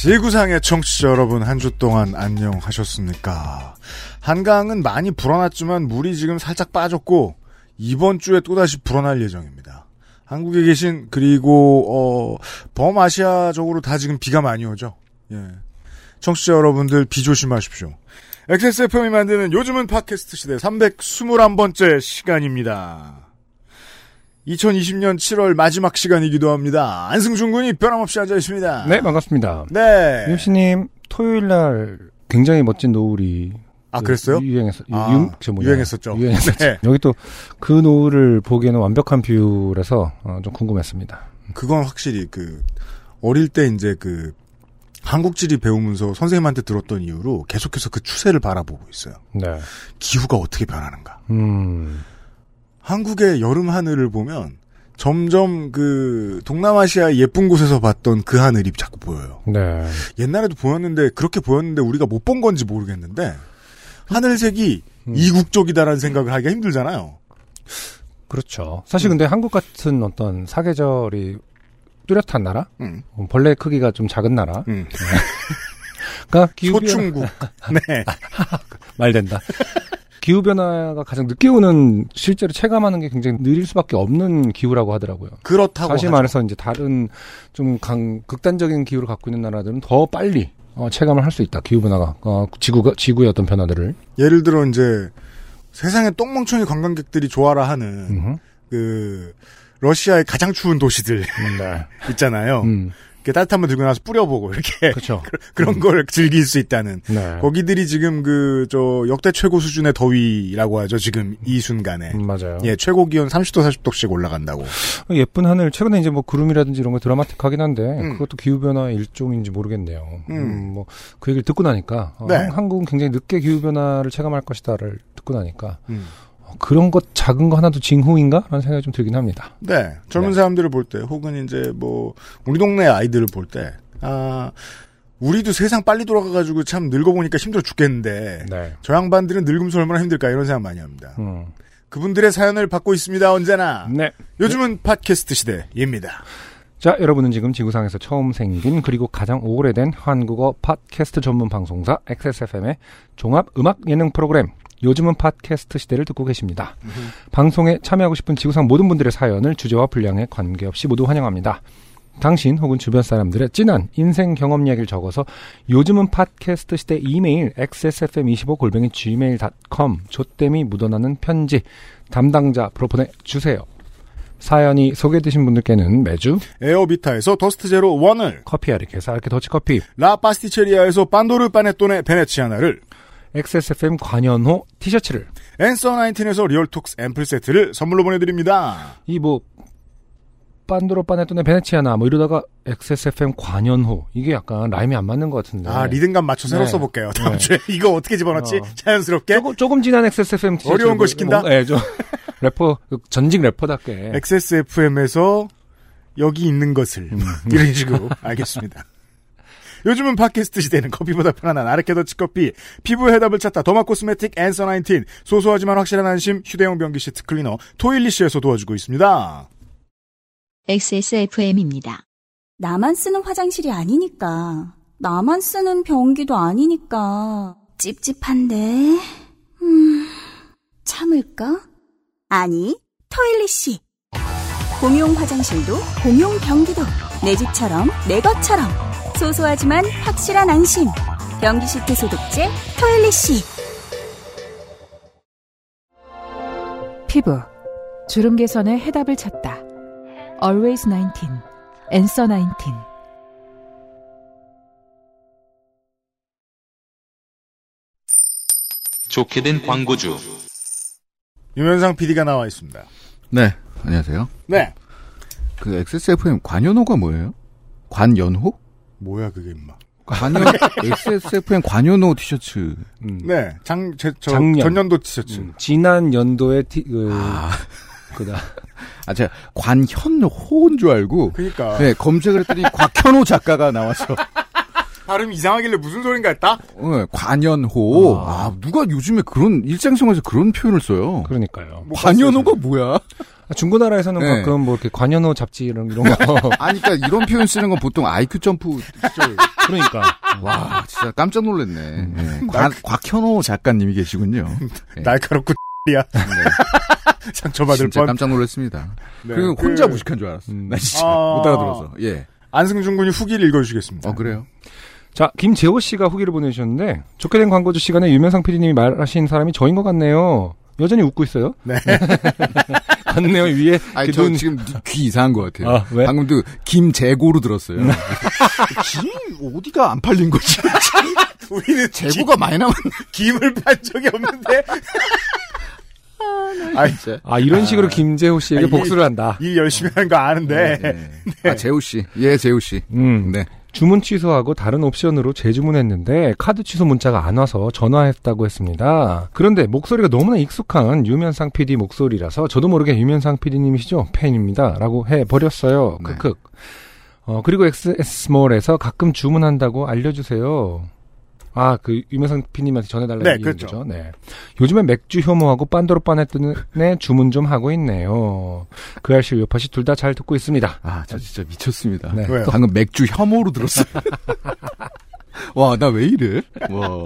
지구상의 청취자 여러분 한 주 동안 안녕하셨습니까? 한강은 많이 불어났지만 물이 지금 살짝 빠졌고 이번 주에 또다시 불어날 예정입니다. 한국에 계신 그리고 어 범아시아적으로 다 지금 비가 많이 오죠. 예. 청취자 여러분들 비 조심하십시오. XSFM이 만드는 요즘은 팟캐스트 시대 321번째 시간입니다. 2020년 7월 마지막 시간이기도 합니다. 안승준 군이 변함없이 앉아 있습니다. 네, 반갑습니다. 네. 유씨님, 토요일 날 굉장히 멋진 노을이 아, 그 그랬어요? 유행했어. 아, 유, 저 뭐냐. 유행했었죠. 유행했었죠. 네. 여기 또 그 노을을 보기에는 완벽한 뷰라서 어, 좀 궁금했습니다. 그건 확실히 그 어릴 때 이제 그 한국지리 배우면서 선생님한테 들었던 이유로 계속해서 그 추세를 바라보고 있어요. 네. 기후가 어떻게 변하는가. 음. 한국의 여름 하늘을 보면 점점 그 동남아시아 예쁜 곳에서 봤던 그 하늘이 자꾸 보여요. 네. 옛날에도 보였는데 그렇게 보였는데 우리가 못 본 건지 모르겠는데 하늘색이 음. 이국적이다라는 생각을 하기가 힘들잖아요. 그렇죠. 사실 근데 한국 같은 어떤 사계절이 뚜렷한 나라? 음. 어, 벌레 크기가 좀 작은 나라? 음. 그러니까 기후변화 소충국. 네. 말된다. 기후 변화가 가장 늦게 오는 실제로 체감하는 게 굉장히 느릴 수밖에 없는 기후라고 하더라고요. 그렇다고 다시 하죠. 말해서 이제 다른 좀 강, 극단적인 기후를 갖고 있는 나라들은 더 빨리 어, 체감을 할 수 있다. 기후 변화가 어, 지구가 지구의 어떤 변화들을. 예를 들어 이제 세상에 똥멍청이 관광객들이 좋아라 하는 음흠. 그 러시아의 가장 추운 도시들 네. 있잖아요. 음, 따뜻한 물 들고 나서 뿌려보고 이렇게 그렇죠. 그런 걸 즐길 수 있다는 네. 거기들이 지금 그 저 역대 최고 수준의 더위라고 하죠. 지금 이 순간에. 음, 맞아요. 예, 최고 기온 30도 40도씩 올라간다고. 예쁜 하늘 최근에 이제 뭐 구름이라든지 이런 거 드라마틱하긴 한데 음. 그것도 기후 변화의 일종인지 모르겠네요. 음. 뭐그 얘기를 듣고 나니까 어, 네. 한- 한국은 굉장히 늦게 기후 변화를 체감할 것이다를 듣고 나니까 음. 어, 그런 것 작은 거 하나도 징후인가라는 생각이 좀 들긴 합니다. 네. 젊은 네. 사람들을 볼 때, 혹은 이제 뭐, 우리 동네 아이들을 볼 때, 아, 우리도 세상 빨리 돌아가가지고 참 늙어보니까 힘들어 죽겠는데, 네. 저 양반들은 늙으면서 얼마나 힘들까 이런 생각 많이 합니다. 음. 그분들의 사연을 받고 있습니다, 언제나. 네. 요즘은 팟캐스트 시대입니다. 자, 여러분은 지금 지구상에서 처음 생긴 그리고 가장 오래된 한국어 팟캐스트 전문 방송사 XSFM의 종합 음악 예능 프로그램 요즘은 팟캐스트 시대를 듣고 계십니다. 방송에 참여하고 싶은 지구상 모든 분들의 사연을 주제와 분량에 관계없이 모두 환영합니다. 당신 혹은 주변 사람들의 진한 인생 경험 이야기를 적어서 요즘은 팟캐스트 시대 이메일 xsfm25골뱅이 gmail.com 조땜이 묻어나는 편지 담당자 앞으로 보내주세요. 사연이 소개되신 분들께는 매주 에어비타에서 Dust Zero One을, 커피 아르케사 아르케 더치커피 라 파스티체리아에서 판도르 파네톤의 베네치아나를, XSFM 관현호 티셔츠를 Answer Nineteen에서 리얼톡스 앰플 세트를 선물로 보내드립니다. 이 뭐 빤도로 빠네톤의 베네치아나 뭐 이러다가 XSFM 관현호 이게 약간 rhyme이 안 맞는 것 같은데 아, 리듬감 맞춰 새로 네. 써볼게요. 다음 네. 주에. 이거 어떻게 집어넣지? 어. 자연스럽게. 조금, 조금 진한 XSFM 티셔츠 어려운 거 시킨다? 네, 좀 래퍼 그 전직 래퍼답게 XSFM에서 여기 있는 것을. 음. 이런 식으로. 알겠습니다. 요즘은 팟캐스트 시대는 커피보다 편안한 아르케더치 커피, 피부 해답을 찾다 derma cosmetic Answer Nineteen, 소소하지만 확실한 안심 휴대용 변기 시트 클리너 토일리시에서 도와주고 있습니다. XSFM입니다. 나만 쓰는 화장실이 아니니까. 나만 쓰는 변기도 아니니까. 찝찝한데. 음, 참을까? 아니, 토일리씨. 공용 화장실도 공용 변기도 내 집처럼 내 것처럼 소소하지만 확실한 안심. 변기 시트 소독제 토일리씨. 피부 주름 개선의 해답을 찾다. Always 19, Answer 19. 좋게 된 광고주. 유면상 PD가 나와 있습니다. 네, 안녕하세요. 네. 그 XSFM 관연호가 뭐예요? 관연호? 뭐야 그게 임마. 관현 XSFM 관현호 티셔츠. 음. 네, 장, 제, 저, 작년. 전년도 티셔츠. 음, 지난 연도에 티, 그, 아, 그다. 아 제가 관현호인 줄 알고 그니까. 네 검색을 했더니 곽현호 작가가 나와서 발음 이상하길래 무슨 소린가 했다? 어, 관현호. 아. 아. 누가 요즘에 그런 일상생활에서 그런 표현을 써요. 그러니까요. 뭐 관현호가 뭐야? 아, 중고나라에서는 네. 가끔 뭐 이렇게 관현호 잡지 이런, 이런 거. 아니, 그러니까 이런 표현 쓰는 건 보통 IQ 점프 시절. 그러니까. 와, 진짜 깜짝 놀랐네. 네. 곽, 곽현호 작가님이 계시군요. 네. 날카롭고 야 네. 상처받을 진짜 뻔. 깜짝 놀랐습니다. 네, 그리고 그 혼자 무식한 줄 알았어. 음. 나 진짜 아. 못 알아들어서. 예. 안승준 군이 후기를 읽어주시겠습니다. 어, 그래요? 자, 김재호 씨가 후기를 보내주셨는데, 좋게 된 광고주 시간에 유명상 PD님이 말하신 사람이 저인 것 같네요. 여전히 웃고 있어요. 네. 맞네요, 위에. 아니, 그저 눈- 지금 귀 이상한 것 같아요. 아, 왜? 방금도 김재고로 들었어요. 김 어디가 안 팔린 거지? 우리는 재고가 많이 남았네. 김, 김을 판 적이 없는데. 아이, 진짜. 아, 이런 식으로 김재호 씨에게 아, 이- 복수를 한다. 일 열심히 하는 거 아는데. 네. 아, 재우 씨. 예, 재우 씨. 음. 네. 주문 취소하고 다른 옵션으로 재주문했는데 카드 취소 문자가 안 와서 전화했다고 했습니다. 그런데 목소리가 너무나 익숙한 유면상 PD 목소리라서 저도 모르게 유면상 PD님이시죠? 팬입니다. 라고 해버렸어요. 네. 크크. 어, 그리고 XS몰에서 가끔 주문한다고 알려주세요. 아, 그 유면상 PD님한테 전해달라는 네, 얘기죠. 그렇죠. 네. 요즘엔 맥주 혐오하고 빤도로 빠네뜨네 주문 좀 하고 있네요. 그 알씨 요파시 둘 다 잘 듣고 있습니다. 아, 저 진짜 미쳤습니다. 네. 왜요? 방금 맥주 혐오로 들었어요. 와, 나 왜 이래? 와.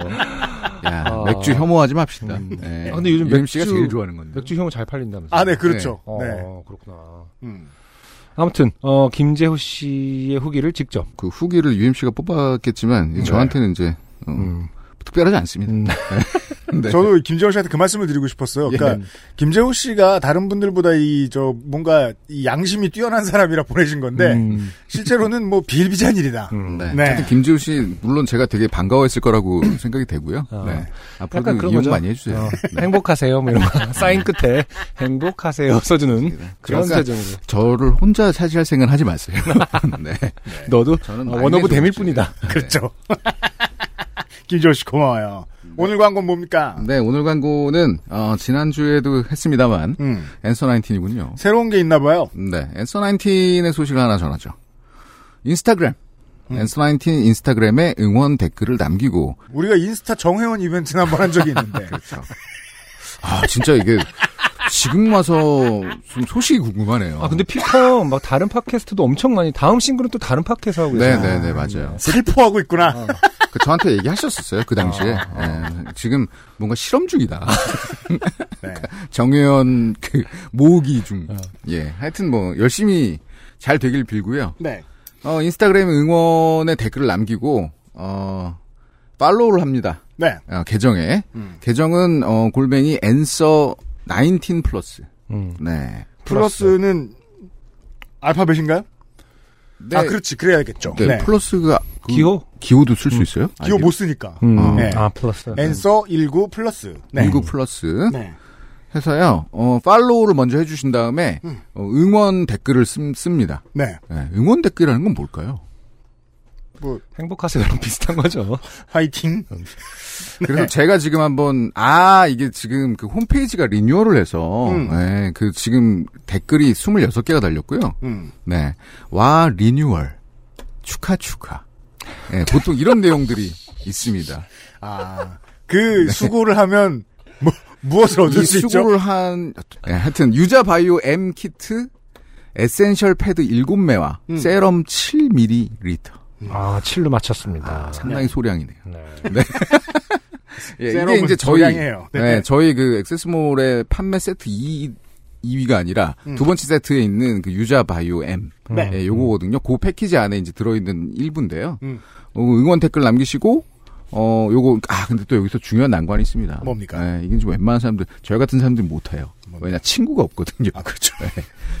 야, 아. 맥주 혐오하지 맙시다. 음. 네. 아, 근데 요즘 유임 씨가 맥주- 제일 좋아하는 건데. 맥주 혐오 잘 팔린다면서요? 아, 네, 그렇죠. 어, 네. 그렇구나. 음. 아무튼 어 김재호 씨의 후기를 직접 그 후기를 유임 씨가 뽑았겠지만 네. 저한테는 이제 어, 음, 특별하지 않습니다. 음, 네. 저도 김재호 씨한테 그 말씀을 드리고 싶었어요. 그러니까 김재호 씨가 다른 분들보다 이 저 뭔가 이 양심이 뛰어난 사람이라 보내신 건데 음, 실제로는 뭐 비일비재한 일이다. 음. 네. 네. 하여튼 김지우 씨 물론 제가 되게 반가워했을 거라고 생각이 되고요. 어. 네. 약간 앞으로도 그런 이용 거죠. 많이 해주세요. 어, 행복하세요 뭐 이런 거 사인 끝에 행복하세요 써주는 그런 표정으로 저를 혼자 차지할 생각은 하지 마세요. 네. 너도 어, 해줘야지. 대밀 뿐이다. 그렇죠. 김재호 씨 고마워요. 오늘 광고 는 뭡니까? 네, 오늘 광고는 어, 지난주에도 했습니다만 음. 앤서 19이군요. 새로운 게 있나 봐요. 네, 앤서 19의 소식을 하나 전하죠. 인스타그램. 음. 앤서 19 인스타그램에 응원 댓글을 남기고 우리가 인스타 정회원 이벤트는 한번 한 적이 있는데. 그렇죠. 아, 진짜 이게 지금 와서 좀 소식이 궁금하네요. 아 근데 피컴 막 다른 팟캐스트도 엄청 많이 다음 싱글은 또 다른 팟캐스트 하고 네, 있어요. 네, 네, 맞아요. 살포하고 있구나. 그 저한테 얘기하셨었어요 그 당시에. 아, 예, 지금 뭔가 실험 중이다. 네. 정의원 그 모으기 중. 어. 예, 하여튼 뭐 열심히 잘 되길 빌고요. 네. 어, 인스타그램 응원의 댓글을 남기고 어, follow를 합니다. 네. 어, 계정에 음. 계정은 어, 골뱅이 Answer 19 플러스. 음. 네. 플러스는 알파벳인가요? 네. 아, 그렇지. 그래야겠죠. 네, 네. 플러스가 그 기호 기호도 쓸 수 있어요? 기호 못 쓰니까. 음. 아, 네. 아 플러스 Answer 19 플러스. 네. 19 플러스. 네. 해서요, 어, follow를 먼저 해주신 다음에, 음. 어, 응원 댓글을 씁, 씁니다. 네. 네, 응원 댓글이라는 건 뭘까요? 뭐, 행복하세요랑 비슷한 거죠. 화이팅. 그래서 네. 제가 지금 한번, 아, 이게 지금 그 홈페이지가 리뉴얼을 해서, 음. 네, 그 지금 댓글이 26개가 달렸고요. 음. 네. 와, 리뉴얼. 축하, 축하. 네, 보통 이런 내용들이 있습니다. 아, 그 수고를 하면 뭐 무엇을 얻을 네. 이수 있죠? 수고를 한, 네, 하여튼, 유자 바이오 M 키트, essential 패드 7매와 음. 세럼 7ml. 아 7로 맞췄습니다. 상당히 소량이네요. 네. 예, serum은 이게 이제 저희 소량이에요. 네. 네, 저희 그 XS몰의 판매 세트 2 2위가 아니라 음. 두 번째 세트에 있는 그 유자 바이오 M 네. 예, 요거거든요. 그 패키지 안에 이제 들어있는 일부인데요. 음. 어, 응원 댓글 남기시고 어 요거 아 근데 또 여기서 중요한 난관이 있습니다. 뭡니까? 예, 이게 좀 웬만한 사람들 저희 같은 사람들이 못 해요. 왜냐 친구가 없거든요. 아, 그렇죠.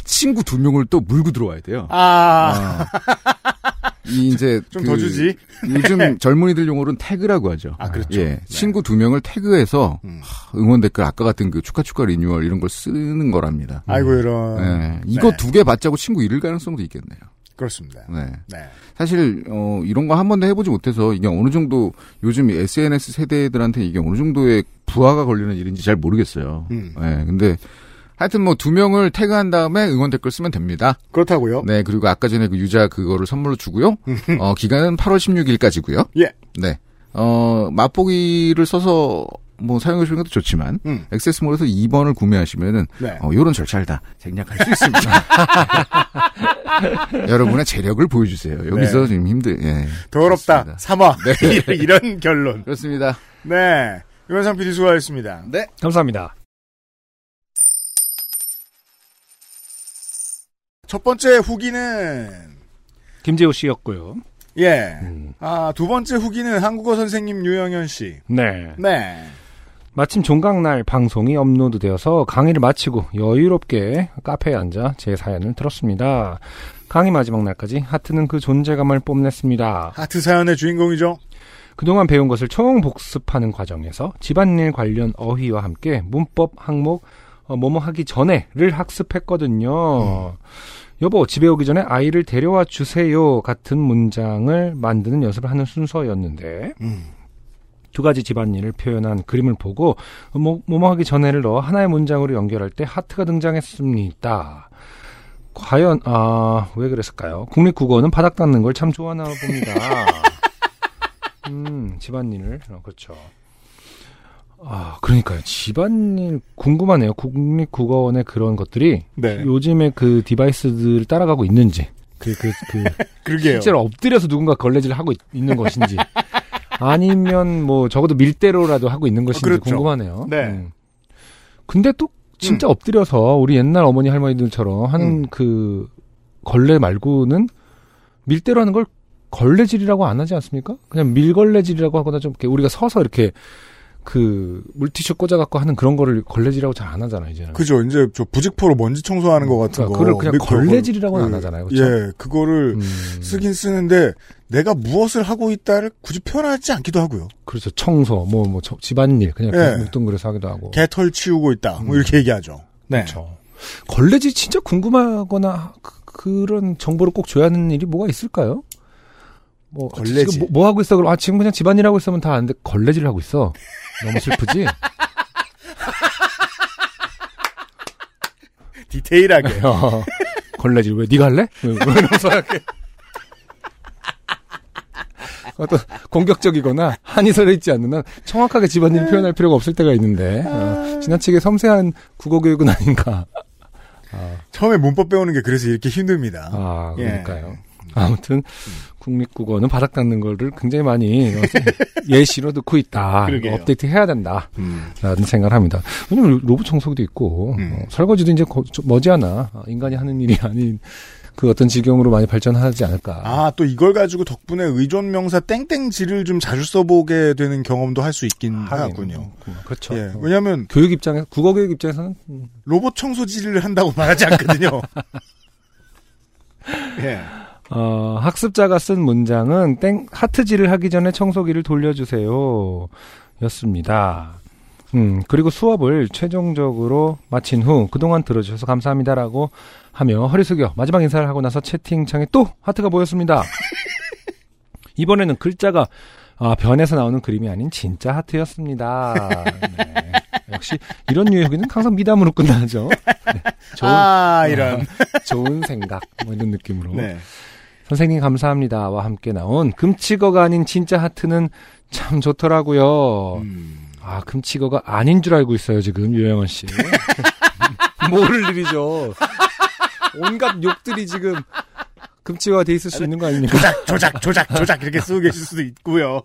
친구 두 명을 또 물고 들어와야 돼요. 아, 이 이제 좀그더 주지. 요즘 젊은이들 용어로는 태그라고 하죠. 아, 그렇죠. 예, 친구 두 명을 태그해서 음. 하, 응원 댓글 아까 같은 그 축하 축하 리뉴얼 이런 걸 쓰는 거랍니다. 아이고, 이런. 예, 이거 네. 두개 받자고 친구 잃을 가능성도 있겠네요. 그렇습니다. 네. 네. 사실 어 이런 거 한 번도 해보지 못해서 이게 어느 정도 요즘 SNS 세대들한테 이게 어느 정도의 부하가 걸리는 일인지 잘 모르겠어요. 음. 네, 근데 하여튼 뭐 두 명을 태그한 다음에 응원 댓글 쓰면 됩니다. 그렇다고요? 네, 그리고 아까 전에 그 유자 그거를 선물로 주고요. 어 기간은 8월 16일까지고요. 예. 네. 어 맛보기를 써서 뭐 사용하시는 것도 좋지만 음. 액세스몰에서 2번을 구매하시면은 네. 어, 요런 절차를 다 생략할 수 있습니다. 여러분의 재력을 보여주세요. 여기서 네. 지금 힘들, 예. 더럽다. 삼화. 네. 이런 결론. 그렇습니다. 네. 유현상 PD 수고하셨습니다. 네. 감사합니다. 첫 번째 후기는 김재호 씨였고요. 예. 음, 아, 두 번째 후기는 한국어 선생님 유영현 씨. 네. 네. 마침 종강날 방송이 업로드되어서 강의를 마치고 여유롭게 카페에 앉아 제 사연을 들었습니다. 강의 마지막 날까지 하트는 그 존재감을 뽐냈습니다. 하트 사연의 주인공이죠. 그동안 배운 것을 총 복습하는 과정에서 집안일 관련 어휘와 함께 문법 항목 어, 뭐뭐 하기 전에를 학습했거든요. 여보 집에 오기 전에 아이를 데려와 주세요 같은 문장을 만드는 연습을 하는 순서였는데 음. 두 가지 집안일을 표현한 그림을 보고 뭐, 뭐뭐 하기 전에를 넣어 하나의 문장으로 연결할 때 하트가 등장했습니다. 과연 아 왜 그랬을까요? 국립국어는 바닥 닦는 걸 참 좋아하나 봅니다. 음 집안일을 어, 그렇죠. 아 그러니까요 집안일 궁금하네요. 국립국어원의 그런 것들이 네. 요즘에 그 디바이스들을 따라가고 있는지 그 그 그 그러게요. 실제로 엎드려서 누군가 걸레질을 하고 있, 는 것인지 아니면 뭐 적어도 밀대로라도 하고 있는 것인지 그렇죠. 궁금하네요. 네. 음. 근데 또 진짜 엎드려서 우리 옛날 어머니 할머니들처럼 하는 음. 그 걸레 말고는 밀대로 하는 걸 걸레질이라고 안 하지 않습니까? 그냥 밀걸레질이라고 하거나 좀 이렇게 우리가 서서 이렇게 그 물티슈 꽂아갖고 하는 그런 거를 걸레질이라고 잘 안 하잖아요 이제는. 그죠. 이제 저 부직포로 먼지 청소하는 것 같은 그러니까 거. 그걸 그냥 걸레질이라고는 안 그, 하잖아요. 그렇죠? 예, 그거를 음, 쓰긴 쓰는데 내가 무엇을 하고 있다를 굳이 표현하지 않기도 하고요. 그렇죠. 청소, 뭐, 뭐, 저- 집안일, 그냥 예. 묵뚱그려서 하기도 하고. 개털 치우고 있다. 뭐 이렇게 얘기하죠. 네. 그렇죠. 걸레질 진짜 궁금하거나 그, 런 정보를 꼭 줘야 하는 일이 뭐가 있을까요? 뭐 걸레질. 지금 뭐, 뭐 하고 있어? 그럼 아 지금 그냥 집안일 하고 있으면 다 아는데 걸레질 하고 있어. 너무 슬프지? 디테일하게. 어, 걸레질 왜 네가 할래? 그러면서 이렇게 어떤 공격적이거나 한이 서려 있지 않는 한 정확하게 집안일 표현할 필요가 없을 때가 있는데 어, 지나치게 섬세한 국어 교육은 아닌가. 처음에 문법 배우는 게 그래서 이렇게 힘듭니다. 아, 예. 그러니까요. 아무튼 국립국어는 바닥 닦는 거를 굉장히 많이 예시로 넣고 있다. 업데이트 해야 된다. 음. 라는 생각을 합니다. 왜냐면 로봇 청소기도 있고 음. 어, 설거지도 이제 거- 좀 머지않아 어, 인간이 하는 일이 아닌 그 어떤 지경으로 많이 발전하지 않을까. 아, 또 이걸 가지고 덕분에 의존 명사 땡땡지를 좀 자주 써보게 되는 경험도 할 수 있긴 하군요. 음, 그렇죠. 예. 어, 왜냐면 교육 입장에서 국어 교육 입장에서는 음, 로봇 청소지를 한다고 말하지 않거든요. 예. 어, 학습자가 쓴 문장은 땡 하트질을 하기 전에 청소기를 돌려주세요. 였습니다. 음, 그리고 수업을 최종적으로 마친 후 그동안 들어주셔서 감사합니다라고 하며 허리 숙여 마지막 인사를 하고 나서 채팅창에 또 하트가 보였습니다. 이번에는 글자가 아, 변에서 나오는 그림이 아닌 진짜 하트였습니다. 네. 역시 이런 후기는 항상 미담으로 끝나죠. 네. 좋은, 아, 이런. 좋은 생각 뭐 이런 느낌으로. 네. 선생님 감사합니다와 함께 나온 금치거가 아닌 진짜 하트는 참 좋더라고요. 음. 아 금치거가 아닌 줄 알고 있어요 지금 유영원 씨. 모를 일이죠. 온갖 욕들이 지금 금치거가 돼 있을 수 있는 거 아닙니까? 조작, 조작, 조작, 조작 이렇게 쓰고 계실 수도 있고요.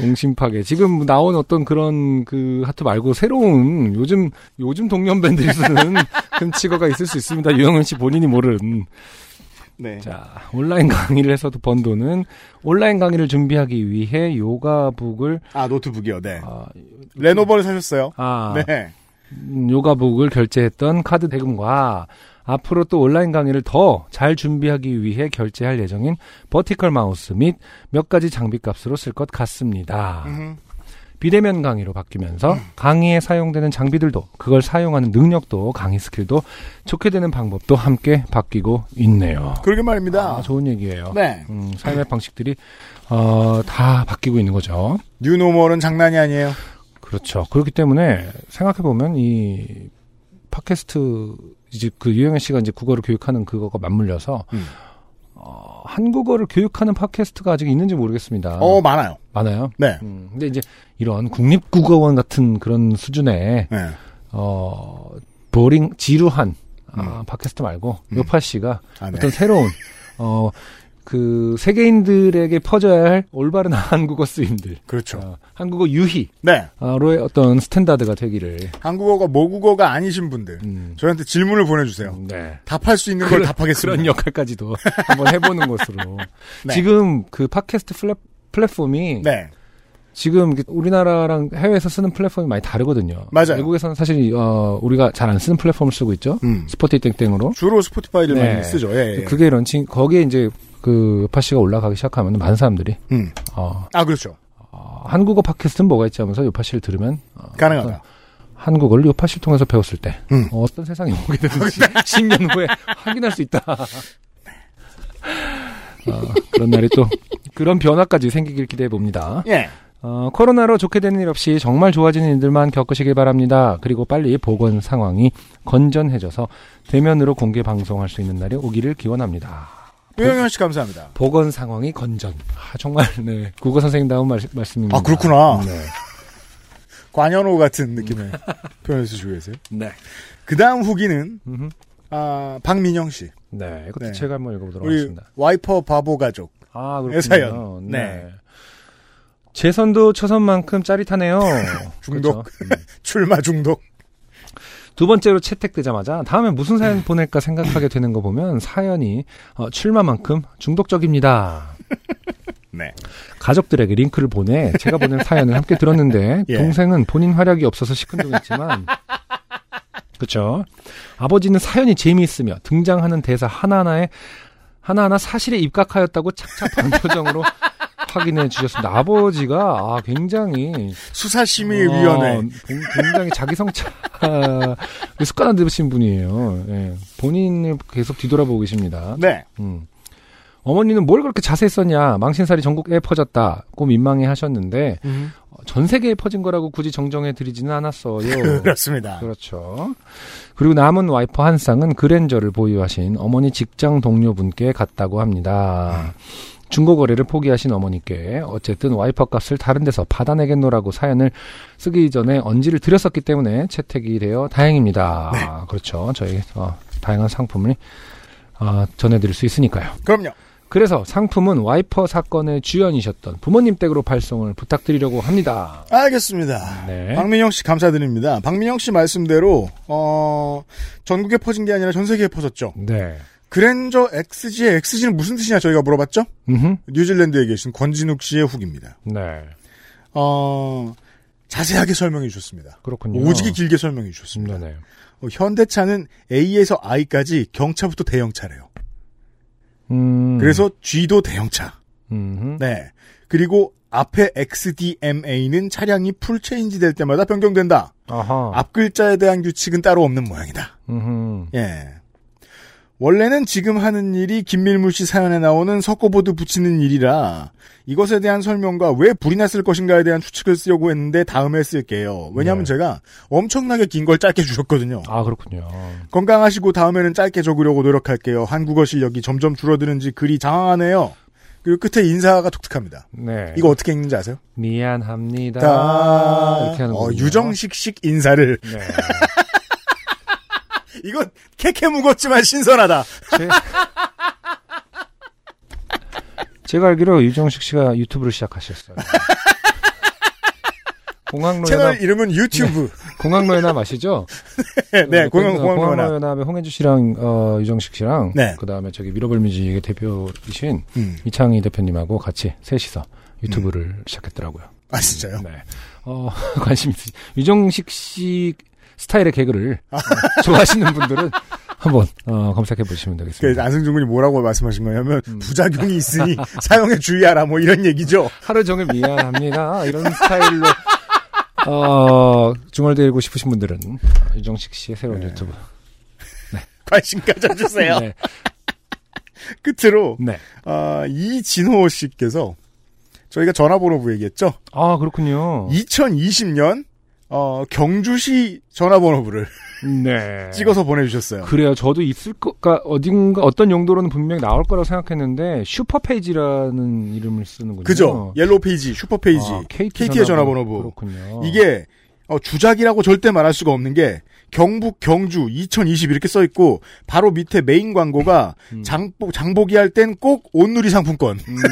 동심파괴. 지금 나온 어떤 그런 그 하트 말고 새로운 요즘 요즘 동년 밴드를 쓰는 금치거가 있을 수 있습니다. 유영은 씨 본인이 모르는. 네. 자, 온라인 강의를 해서도 번 돈은 온라인 강의를 준비하기 위해 Yoga Book을 아, 노트북이요. 네. 아, 레노버를 사셨어요. 아, 네. 음, Yoga Book을 결제했던 카드 대금과 앞으로 또 온라인 강의를 더 잘 준비하기 위해 결제할 예정인 vertical 마우스 및 몇 가지 장비 값으로 쓸 것 같습니다. 음흠. 비대면 강의로 바뀌면서 강의에 사용되는 장비들도 그걸 사용하는 능력도 강의 스킬도 좋게 되는 방법도 함께 바뀌고 있네요. 그러게 말입니다. 아, 좋은 얘기예요. 네. 음, 삶의 방식들이 어, 다 바뀌고 있는 거죠. 뉴노멀은 장난이 아니에요. 그렇죠. 그렇기 때문에 생각해 보면 이 팟캐스트 이제 그 유영애 씨가 이제 국어를 교육하는 그거가 맞물려서 음. 어, 한국어를 교육하는 팟캐스트가 아직 있는지 모르겠습니다. 어, 많아요. 많아요. 네. 음, 근데 이제 이런 국립국어원 같은 그런 수준의 네. 어 boring 지루한 아, 팟캐스트 말고 음. 요팟시가 아, 네. 어떤 새로운 어 그 세계인들에게 퍼져야 할 올바른 한국어 쓰임들, 그렇죠. 어, 한국어 유희로의 네. 어떤 standard가 되기를. 한국어가 모국어가 아니신 분들. 음, 저희한테 질문을 보내주세요. 네. 답할 수 있는 걸 답하겠습니다. 그런 역할까지도 한번 해보는 것으로. 네. 지금 그 팟캐스트 플랫, 플랫폼이 네. 지금 우리나라랑 해외에서 쓰는 플랫폼이 많이 다르거든요. 맞아요. 외국에서는 사실 어, 우리가 잘 안 쓰는 플랫폼을 쓰고 있죠. 음. 스포티 땡땡으로. 주로 Spotify를 네. 많이 쓰죠. 예, 예. 그게 런칭 거기에 이제 그 요파씨가 올라가기 시작하면 많은 사람들이 음. 어, 아, 그렇죠. 어, 한국어 팟캐스트는 뭐가 있지 하면서 요파씨를 들으면 어, 가능하다. 어떤 한국어를 요파씨를 통해서 배웠을 때 음. 어, 떤 세상이 오게 되는지 10년 후에 확인할 수 있다. 어, 그런 날이 또 그런 변화까지 생기길 기대해 봅니다. 예. 어, 코로나로 좋게 되는 일 없이 정말 좋아지는 일들만 겪으시길 바랍니다. 그리고 빨리 보건 상황이 건전해져서 대면으로 공개 방송할 수 있는 날이 오기를 기원합니다. 유영현 씨 감사합니다. 보건 상황이 건전. 아, 정말 네. 국어 선생님다운 말, 말씀입니다. 아, 그렇구나. 네. 관현호 같은 느낌의 표현을 쓰시고 계세요. 네. 그 다음 후기는. 아, 박민영 씨. 네. 이것도 네. 제가 한번 읽어보도록 우리 하겠습니다. 와이퍼 바보 가족. 아, 그렇군요. 사연. 네. 네. 제 선도 초선만큼 짜릿하네요. 중독. 그렇죠. 음. 출마 중독. 두 번째로 채택되자마자 다음에 무슨 사연 보낼까 생각하게 되는 거 보면 사연이 어, 출마만큼 중독적입니다. 네. 가족들에게 링크를 보내 제가 보낸 사연을 함께 들었는데 예. 동생은 본인 활약이 없어서 시큰둥했지만 그렇죠. 아버지는 사연이 재미있으며 등장하는 대사 하나하나에 하나하나 사실에 입각하였다고 착잡한 표정으로 확인해 주셨습니다. 아버지가 아, 굉장히 수사심의위원회. 어, 굉- 굉장히 자기 성찰 습관화 되신 분이에요. 예. 본인을 계속 뒤돌아보고 계십니다. 네. 음. 어머니는 뭘 그렇게 자세히 썼냐 망신살이 전국에 퍼졌다고 민망해 하셨는데 어, 전 세계에 퍼진 거라고 굳이 정정해 드리지는 않았어요. 그렇습니다. 그렇죠. 그리고 남은 와이퍼 한 쌍은 그랜저를 보유하신 어머니 직장 동료분께 갔다고 합니다. 중고 거래를 포기하신 어머니께 어쨌든 와이퍼 값을 다른 데서 받아내겠노라고 사연을 쓰기 전에 언지를 드렸었기 때문에 채택이 되어 다행입니다. 그렇죠. 저희 어, 다양한 상품을 어, 전해드릴 수 있으니까요. 그럼요. 그래서 상품은 와이퍼 사건의 주연이셨던 부모님 댁으로 발송을 부탁드리려고 합니다. 알겠습니다. 네. 박민영 씨 감사드립니다. 박민영 씨 말씀대로 어 전국에 퍼진 게 아니라 전 세계에 퍼졌죠. 네. 그랜저 XG의 XG는 무슨 뜻이냐 저희가 물어봤죠. 음흠. 뉴질랜드에 계신 권진욱 씨의 후기입니다. 네. 어 자세하게 설명해 주셨습니다. 그렇군요. 오지게 길게 설명해 주셨습니다. 네. 어, 현대차는 A에서 I까지 경차부터 대형차래요. 음. 그래서 G도 대형차. 음흠. 네. 그리고 앞에 XDMA는 차량이 full change 될 때마다 변경된다. 아하. 앞 글자에 대한 규칙은 따로 없는 모양이다. 음흠. 예. 원래는 지금 하는 일이 김밀무 씨 사연에 나오는 석고보드 붙이는 일이라 이것에 대한 설명과 왜 불이 났을 것인가에 대한 추측을 쓰려고 했는데 다음에 쓸게요. 왜냐하면 네. 제가 엄청나게 긴 걸 짧게 주셨거든요. 아 그렇군요. 건강하시고 다음에는 짧게 적으려고 노력할게요. 한국어 실력이 점점 줄어드는지 글이 장황하네요. 그리고 끝에 인사가 독특합니다. 네. 이거 어떻게 읽는지 아세요? 미안합니다. 다 이렇게 하는 어. 유정식식 인사를 네. 이거 캐캐 묵었지만 신선하다. 제... 제가 알기로 유정식 씨가 유튜브를 시작하셨어요. 공항로 채널 이름은 유튜브. 공항로 연합 아시죠? 네, 네 공영 공항로. 연합의 홍혜주 씨랑 어, 유정식 씨랑 네. 그 다음에 저기 미러블 뮤직의 대표이신 음. 이창희 대표님하고 같이 셋이서 유튜브를 시작했더라고요. 아 진짜요? 네. 어, 관심 있으시, 유정식 씨 스타일의 개그를 어, 좋아하시는 분들은 한번, 어, 검색해 보시면 그 되겠습니다. 안승준 군이 뭐라고 말씀하신 거냐면 음. 부작용이 있으니 사용에 주의하라 뭐 이런 얘기죠. 하루 종일 미안합니다. 이런 스타일로 어, 중얼대고 싶으신 분들은 어, 유정식 씨의 새로운 네. 유튜브. 관심 가져주세요. 네. 끝으로 네. 아, 이진호 씨께서 저희가 전화번호부 얘기했죠. 아, 그렇군요. 2020년 어, 경주시 전화번호부를 네. 찍어서 보내주셨어요. 그래요. 저도 있을 거가 어딘가 어떤 용도로는 분명히 나올 거라고 생각했는데 슈퍼페이지라는 이름을 쓰는군요. 그죠? Yellow Page, Super Page, 아, KT KT의 전화번호부. 그렇군요. 이게 어, 주작이라고 절대 말할 수가 없는 게 경북 경주 2020 이렇게 써 있고 바로 밑에 메인 광고가 음. 장보, 장보기 할 땐 꼭 온누리 상품권. 음,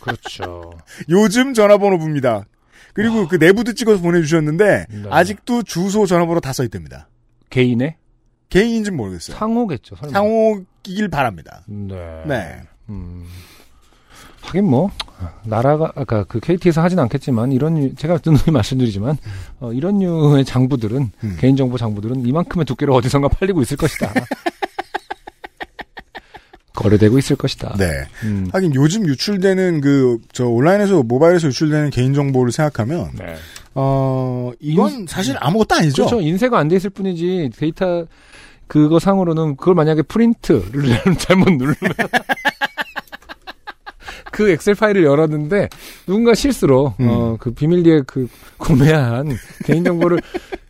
그렇죠. 요즘 전화번호부입니다. 그리고 그 내부도 찍어서 보내주셨는데 네. 아직도 주소 전화번호 다 써 있답니다. 개인의 개인인지는 모르겠어요. 상호겠죠. 설마. 상호이길 바랍니다. 네. 네. 음. 하긴 뭐 나라가 아까 그 KT에서 하진 않겠지만 이런 류- 제가 누누이 말씀드리지만 어, 이런 류의 장부들은 음. 개인정보 장부들은 이만큼의 두께로 어디선가 팔리고 있을 것이다. 거래되고 있을 것이다. 네. 음. 하긴 요즘 유출되는 그 저 온라인에서 모바일에서 유출되는 개인 정보를 생각하면 네. 어 이건 인- 사실 아무것도 아니죠. 그렇죠. 인쇄가 안 돼 있을 뿐이지 데이터 그거 상으로는 그걸 만약에 프린트를 잘못 누르면 그 엑셀 파일을 열었는데 누군가 실수로 음. 어, 그 비밀리에 그 구매한 개인 정보를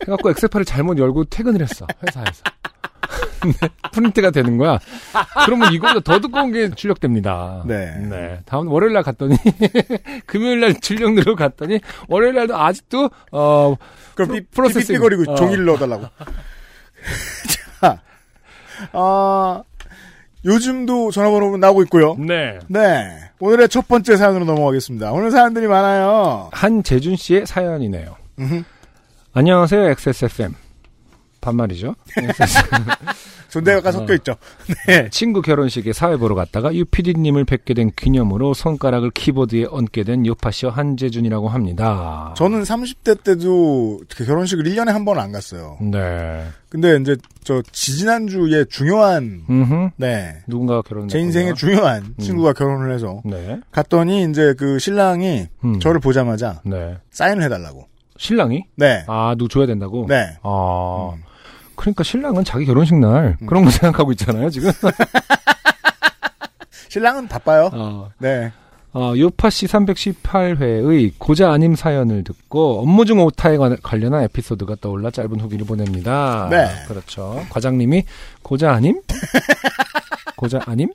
해갖고 엑셀 파일을 잘못 열고 퇴근을 했어 회사에서. 근데 프린트가 되는 거야. 그러면 이거보다 더 두꺼운 게 출력됩니다. 네. 다음 월요일 날 갔더니 금요일 날 출력 누르고 갔더니 월요일 날도 아직도 어 그럼 프로- 삐- processing. 삐삐거리고 어. 종이를 넣어달라고. 자, 아 요즘도 전화번호 나오고 있고요. 네. 네. 오늘의 첫 번째 사연으로 넘어가겠습니다. 오늘 사연들이 많아요. 한재준 씨의 사연이네요. 안녕하세요, XSFM. 반말이죠. 존대가 어. 섞여 있죠. 네. 친구 결혼식에 사회 보러 갔다가 유피디님을 뵙게 된 기념으로 손가락을 키보드에 얹게 된 요파쇼 한재준이라고 합니다. 저는 30대 때도 그 결혼식을 1년에 한 번 안 갔어요. 네. 근데 이제 저 지지난주에 중요한 음, 네. 누군가가 결혼. 제 인생의 중요한 친구가 결혼을 해서 네. 갔더니 이제 그 신랑이 음. 저를 보자마자 네. 사인을 해달라고. 신랑이? 네. 아, 누구 줘야 된다고? 네. 아. 음. 그러니까 신랑은 자기 결혼식 날 그런 거 생각하고 있잖아요, 지금. 신랑은 바빠요. 어. 네. 어, 요파씨 318회의 고자 아님 사연을 듣고 업무 중 오타에 관- 관련한 에피소드가 떠올라 짧은 후기를 보냅니다. 네. 그렇죠. 과장님이 고자 아님? 고자 아님?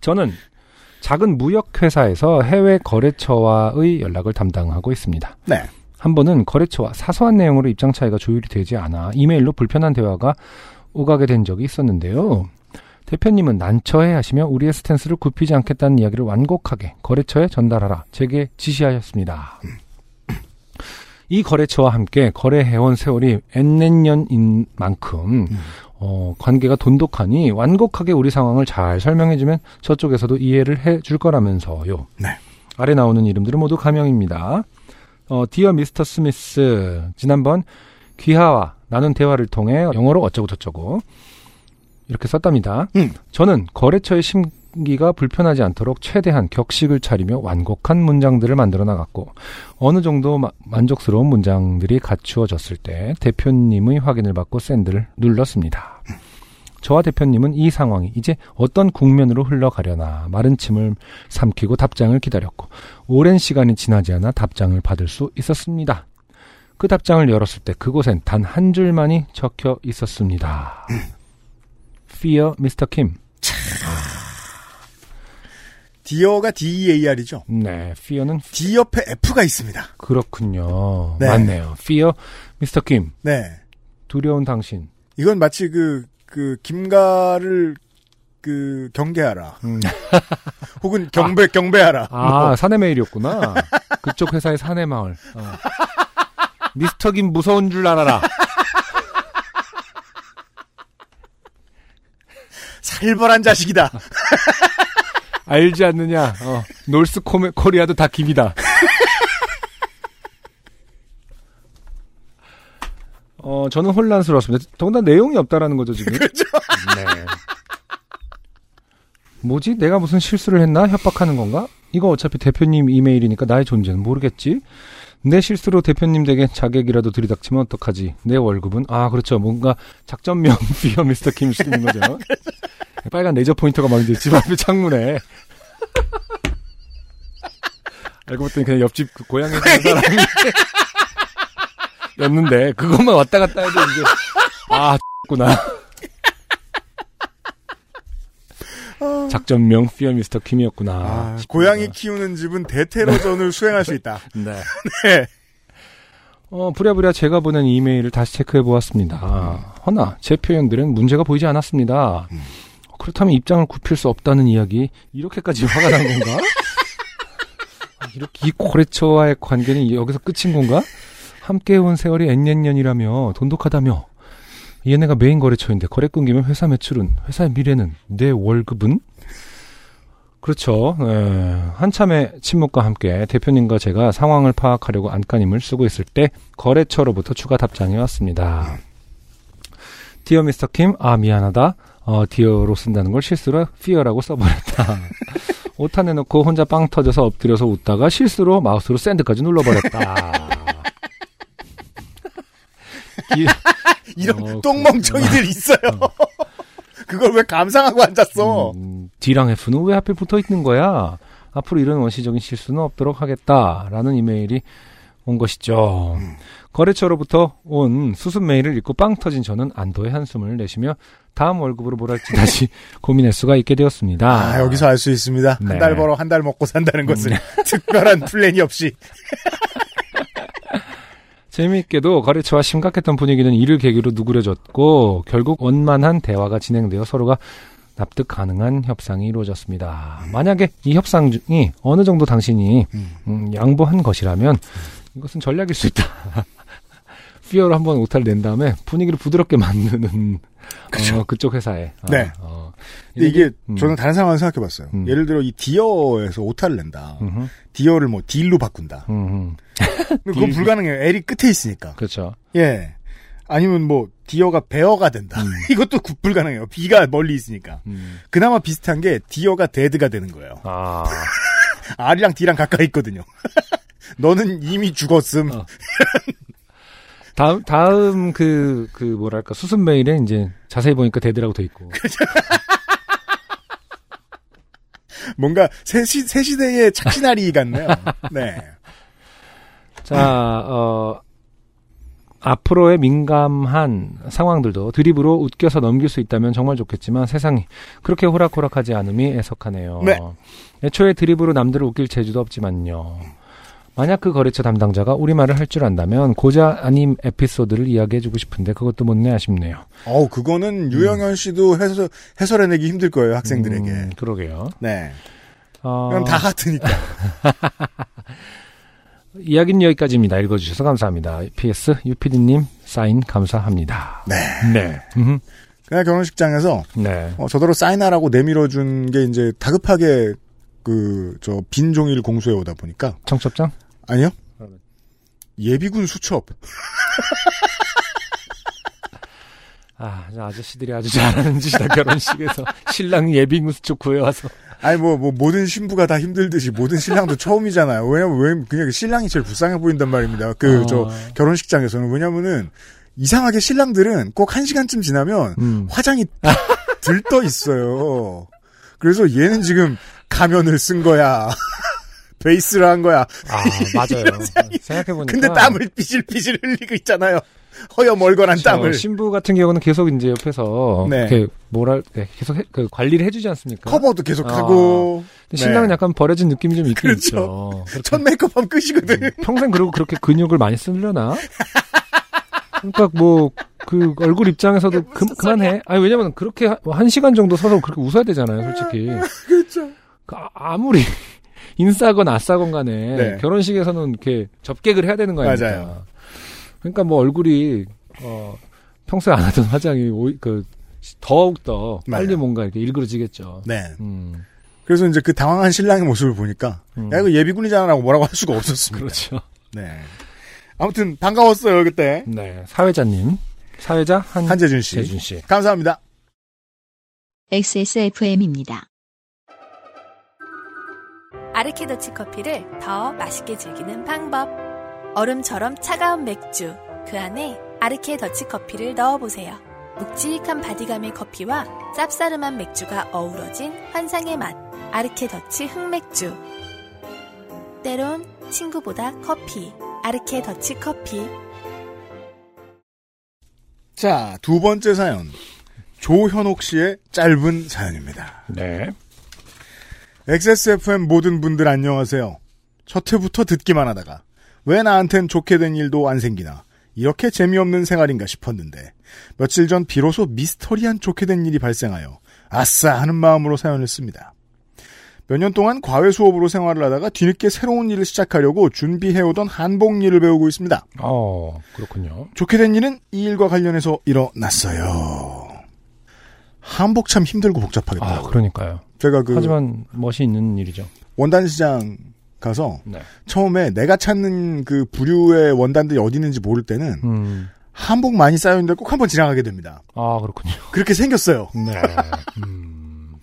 저는 작은 무역회사에서 해외 거래처와의 연락을 담당하고 있습니다. 네. 한 번은 거래처와 사소한 내용으로 입장 차이가 조율이 되지 않아 이메일로 불편한 대화가 오가게 된 적이 있었는데요. 대표님은 난처해 하시며 우리의 스탠스를 굽히지 않겠다는 이야기를 완곡하게 거래처에 전달하라 제게 지시하였습니다. 이 거래처와 함께 거래해온 세월이 Nnet 년인 만큼 어, 관계가 돈독하니 완곡하게 우리 상황을 잘 설명해주면 저쪽에서도 이해를 해줄 거라면서요. 네. 아래 나오는 이름들은 모두 가명입니다. 어, 디어 미스터 스미스 지난번 귀하와 나눈 대화를 통해 영어로 어쩌고 저쩌고 이렇게 썼답니다. 음. 저는 거래처의 심 기가 불편하지 않도록 최대한 격식을 차리며 완곡한 문장들을 만들어 나갔고 어느 정도 마- 만족스러운 문장들이 갖추어졌을 때 대표님의 확인을 받고 샌드를 눌렀습니다. 저와 대표님은 이 상황이 이제 어떤 국면으로 흘러가려나 마른 침을 삼키고 답장을 기다렸고 오랜 시간이 지나지 않아 답장을 받을 수 있었습니다. 그 답장을 열었을 때 그곳엔 단 한 줄만이 적혀 있었습니다. Fear Mr. Kim. 디어가 DEAR이죠. 네, Fear는 D 옆에 F가 있습니다. 그렇군요. 네. 맞네요. Fear Mr. Kim. 네. 두려운 당신. 이건 마치 그, 그, 김가를, 그, 경계하라. 음. 혹은 경배, 경배하라. 아, 사내 메일이었구나. 그쪽 회사의 사내 마을. 어. 미스터 김 무서운 줄 알아라. 살벌한 자식이다. 알지 않느냐? 어, 놀스 코메, 코리아도 다 김이다. 어, 저는 혼란스러웠습니다. 더군다나 내용이 없다라는 거죠, 지금. 그렇죠. 네. 뭐지? 내가 무슨 실수를 했나? 협박하는 건가? 이거 어차피 대표님 이메일이니까 나의 존재는 모르겠지? 내 실수로 대표님 댁에 자객이라도 들이닥치면 어떡하지? 내 월급은? 아, 그렇죠. 뭔가 작전명 비어 미스터 킴 쓰는 거죠. 빨간 레이저 포인터가 막 이제 집 앞에 창문에. 알고 봤더니 그냥 옆집 그 고향에 사는 사람이 였는데, 그것만 왔다 갔다 해도 이제, 아, 구나. 작전명 피어 미스터 킴이었구나. 아. 고양이 키우는 집은 대테러전을 수행할 수 있다. 네. 네. 어, 부랴부랴 제가 보낸 이메일을 다시 체크해 보았습니다. 허나 제 표현들은 문제가 보이지 않았습니다. 그렇다면 입장을 굽힐 수 없다는 이야기 이렇게까지 화가 난 건가? 아, 이렇게 이 거래처와의 관계는 여기서 끝인 건가? 함께 온 세월이 N년 년이라며 돈독하다며 얘네가 메인 거래처인데 거래 끊기면 회사 매출은 회사의 미래는 내 월급은 그렇죠. 예, 한참의 침묵과 함께 대표님과 제가 상황을 파악하려고 안간힘을 쓰고 있을 때 거래처로부터 추가 답장이 왔습니다. Dear Mr. Kim, 아 미안하다. 어, Dear로 쓴다는 걸 실수로 Fear라고 써버렸다. 오타 내놓고 혼자 빵 터져서 엎드려서 웃다가 실수로 마우스로 send까지 눌러버렸다. 이- 이런 어, 똥멍청이들 있어요. 그걸 왜 감상하고 앉았어? 음, D랑 F는 왜 하필 붙어 있는 거야? 앞으로 이런 원시적인 실수는 없도록 하겠다라는 이메일이 온 것이죠. 거래처로부터 온 수습 메일을 읽고 빵 터진 저는 안도의 한숨을 내쉬며 다음 월급으로 뭘 할지 다시 고민할 수가 있게 되었습니다. 아, 여기서 알 수 있습니다. 네. 한달 벌어 한 달 먹고 산다는 것을 특별한 플랜이 없이. 재미있게도 거래처와 심각했던 분위기는 이를 계기로 누그러졌고 결국 원만한 대화가 진행되어 서로가 납득 가능한 협상이 이루어졌습니다. 만약에 이 협상이 어느 정도 당신이 음, 양보한 것이라면 이것은 전략일 수 있다. Fear로 한번 오타를 낸 다음에 분위기를 부드럽게 만드는 어, 그쪽 회사에. 어, 네. 어, 근데 이게 음. 저는 다른 상황을 생각해봤어요. 음. 예를 들어 이 Dear에서 오타를 낸다. 음흠, Dear를 뭐 Deal로 바꾼다. 음흠. 그건 Deal. 불가능해요. L이 끝에 있으니까. 그렇죠. 예. 아니면 뭐 Dear가 Bear가 된다. 음. 이것도 구- 불가능해요. B가 멀리 있으니까. 음. 그나마 비슷한 게 Dear가 Dead가 되는 거예요. 아, R이랑 D랑 가까이 있거든요. 너는 이미 죽었음. 어. 다음 다음 그그 뭐랄까 수습 메일에 이제 자세히 보니까 Dead라고 돼 있고. 뭔가 새, 시, 새 시대의 착신아리 같네요. 네. 자, 어, 앞으로의 민감한 상황들도 드립으로 웃겨서 넘길 수 있다면 정말 좋겠지만 세상이 그렇게 호락호락하지 않음이 애석하네요. 네. 애초에 드립으로 남들을 웃길 재주도 없지만요. 만약 그 거래처 담당자가 우리말을 할 줄 안다면 고자 아님 에피소드를 이야기해주고 싶은데 그것도 못내 아쉽네요. 어우, 그거는 유영현 씨도 해설, 해설해내기 힘들 거예요, 학생들에게. 음, 그러게요. 네. 어, 그럼 다 같으니까. 이야기는 여기까지입니다. 읽어주셔서 감사합니다. PS 유피디님 사인 감사합니다. 네. 네. 그냥 결혼식장에서, 네. 어, 저더러 사인하라고 내밀어준 게 이제 다급하게 그, 저, 빈 종이를 공수해 오다 보니까. 청첩장? 아니요? 그러면. 예비군 수첩. 아, 저 아저씨들이 아주 잘하는 짓이다, 결혼식에서. 신랑 예비군 수첩 구해와서. 아니, 뭐, 뭐, 모든 신부가 다 힘들듯이 모든 신랑도 처음이잖아요. 왜냐면, 왜, 그냥 신랑이 제일 불쌍해 보인단 말입니다. 그, 어. 저, 결혼식장에서는. 왜냐면은, 이상하게 신랑들은 꼭 한 시간쯤 지나면 음. 화장이 들떠 있어요. 그래서 얘는 지금 가면을 쓴 거야. 베이스를 한 거야. 아, 맞아요. 생각해보니까. 근데 땀을 삐질삐질 흘리고 있잖아요. 허여 멀건한 그렇죠. 땀을. 신부 같은 경우는 계속 이제 옆에서. 네. 이렇게, 뭐랄, 네, 계속 해- 그 관리를 해주지 않습니까? 커버도 계속 아. 하고. 신랑은 네. 약간 버려진 느낌이 좀 있긴 그렇죠. 있죠. 첫 메이크업하면 끝이거든. 평생 그러고 그렇게 근육을 많이 쓰려나? 그러니까 뭐, 그 얼굴 입장에서도 그, 그만해. 아니, 왜냐면 그렇게 한- 한 시간 정도 서서 그렇게 웃어야 되잖아요, 솔직히. 그렇죠. 그 아- 아무리 인싸건 아싸건 간에 네. 결혼식에서는 이렇게 접객을 해야 되는 거 아닙니까? 맞아요. 그러니까 뭐 얼굴이, 어, 평소에 안 하던 화장이 오히, 그, 더욱 더 빨리 맞아요. 뭔가 이렇게 일그러지겠죠. 네. 음, 그래서 이제 그 당황한 신랑의 모습을 보니까 음. 야 이거 예비군이잖아라고 뭐라고 할 수가 없었습니다. 그렇죠. 네. 아무튼 반가웠어요 그때 네. 사회자님. 사회자 한, 한재준 씨. 재준 씨. 감사합니다. XSFM입니다. 아르케더치 커피를 더 맛있게 즐기는 방법. 얼음처럼 차가운 맥주, 그 안에 아르케 더치 커피를 넣어보세요. 묵직한 바디감의 커피와 쌉싸름한 맥주가 어우러진 환상의 맛, 아르케 더치 흑맥주. 때론 친구보다 커피, 아르케 더치 커피. 자, 두 번째 사연. 조현옥 씨의 짧은 사연입니다. 네. XSFM 모든 분들 안녕하세요. 첫 회부터 듣기만 하다가 왜 나한텐 좋게 된 일도 안 생기나 이렇게 재미없는 생활인가 싶었는데 며칠 전 비로소 미스터리한 좋게 된 일이 발생하여 아싸 하는 마음으로 사연을 씁니다. 몇 년 동안 과외 수업으로 생활을 하다가 뒤늦게 새로운 일을 시작하려고 준비해오던 한복 일을 배우고 있습니다. 어, 그렇군요. 좋게 된 일은 이 일과 관련해서 일어났어요. 한복 참 힘들고 아, 복잡하겠다. 그러니까요. 제가 그 하지만 멋이 있는 일이죠. 원단 시장 가서 네. 처음에 내가 찾는 그 부류의 원단들이 어디 있는지 모를 때는 음. 한복 많이 쌓여 있는데 꼭 한번 지나가게 됩니다. 아, 그렇군요. 그렇게 생겼어요. 네. 음.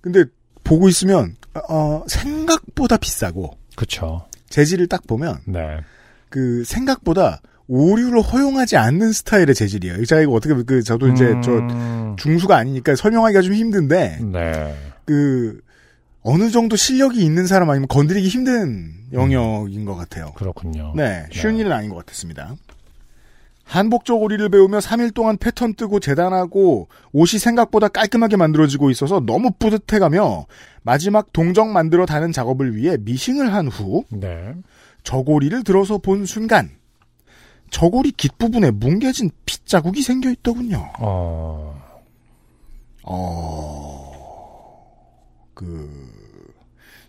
근데 보고 있으면 어, 생각보다 비싸고 그쵸. 재질을 딱 보면 네. 그 생각보다 오류를 허용하지 않는 스타일의 재질이에요. 제가 이거 어떻게 그 저도 이제 저 음. 중수가 아니니까 설명하기가 좀 힘든데 네. 그 어느 정도 실력이 있는 사람 아니면 건드리기 힘든 영역인 것 같아요. 그렇군요. 네, 쉬운 네. 일은 아닌 것 같았습니다. 한복 저고리를 배우며 3일 동안 패턴 뜨고 재단하고 옷이 생각보다 깔끔하게 만들어지고 있어서 너무 뿌듯해가며 마지막 동정 만들어 다는 작업을 위해 미싱을 한후 네. 저고리를 들어서 본 순간 저고리 깃 부분에 뭉개진 핏자국이 생겨 있더군요. 어, 어, 그,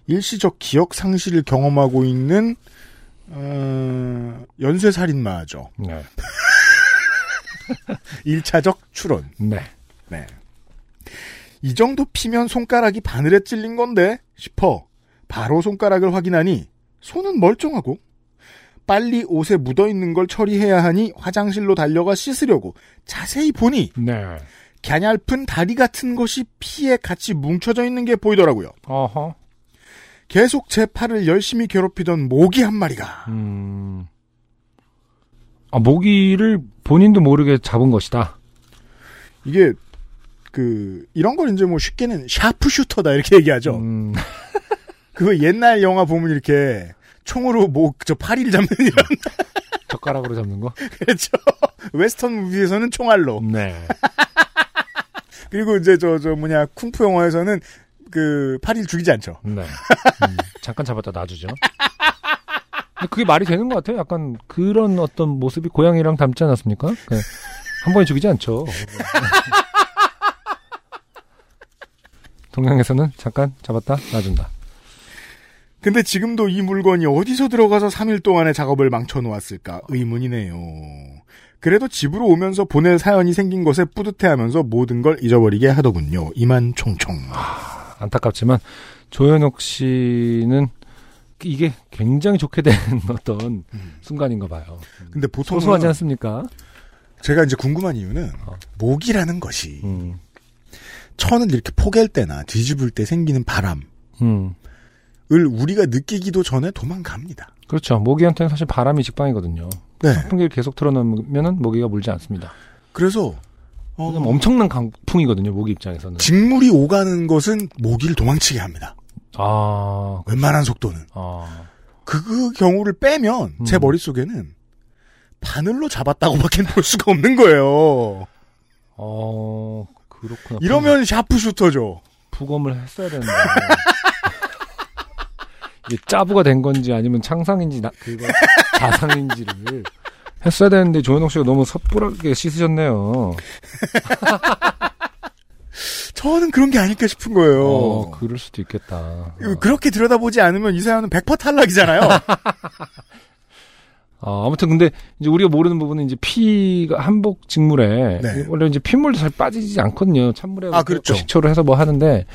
일시적 기억 상실을 경험하고 있는, 어, 연쇄 살인마죠. 네. 1차적 추론. 네. 네. 이 정도 피면 손가락이 바늘에 찔린 건데, 싶어. 바로 손가락을 확인하니, 손은 멀쩡하고, 빨리 옷에 묻어 있는 걸 처리해야 하니 화장실로 달려가 씻으려고 자세히 보니, 네. 갸냘픈 다리 같은 것이 피에 같이 뭉쳐져 있는 게 보이더라고요. 어허. 계속 제 팔을 열심히 괴롭히던 모기 한 마리가 음. 아, 모기를 본인도 모르게 잡은 것이다. 이게 그 이런 걸 이제 뭐 쉽게는 샤프슈터다 이렇게 얘기하죠. 음. 그거 옛날 영화 보면 이렇게 총으로 뭐저 파리를 잡는 이런 젓가락으로 잡는 거? 그렇죠. 웨스턴 무비에서는 총알로 네. 그리고 이제 저저 뭐냐 쿵푸 영화에서는 그 파리를 죽이지 않죠. 네. 음, 잠깐 잡았다 놔주죠. 그게 말이 되는 것 같아요. 약간 그런 어떤 모습이 고양이랑 닮지 않았습니까? 그, 한 번에 죽이지 않죠. 동양에서는 잠깐 잡았다 놔준다. 근데 지금도 이 물건이 어디서 들어가서 3일 동안의 작업을 망쳐놓았을까 의문이네요. 그래도 집으로 오면서 보낼 사연이 생긴 것에 뿌듯해하면서 모든 걸 잊어버리게 하더군요. 이만 총총. 안타깝지만 조현옥 씨는 이게 굉장히 좋게 된 어떤 순간인가 봐요. 근데 보통 소소하지 않습니까? 제가 이제 궁금한 이유는 어. 모기라는 것이 음, 천을 이렇게 포갤 때나 뒤집을 때 생기는 바람을 음. 우리가 느끼기도 전에 도망갑니다. 그렇죠. 모기한테는 사실 바람이 직방이거든요. 네. 선풍기를 계속 틀어놓으면은 모기가 물지 않습니다. 그래서 어, 엄청난 강풍이거든요. 모기 입장에서는. 직물이 오가는 것은 모기를 도망치게 합니다. 아, 웬만한 속도는. 아, 그, 그 경우를 빼면 제 음. 머릿속에는 바늘로 잡았다고밖에 볼 수가 없는 거예요. 어, 그렇구나. 이러면 샤프슈터죠. 부검을 했어야 되는데. 이게 짜부가 된 건지 아니면 창상인지 나, 그거 자상인지를 했어야 되는데 조현옥 씨가 너무 섣불하게 씻으셨네요. 저는 그런 게 아닐까 싶은 거예요. 어, 그럴 수도 있겠다. 어. 그렇게 들여다보지 않으면 이 사연은 100% 탈락이잖아요. 어, 아무튼 근데 이제 우리가 모르는 부분은 이제 피가 한복 직물에 네. 원래 이제 핏물도 잘 빠지지 않거든요. 찬물에 아, 그렇죠. 식초를 해서 뭐 하는데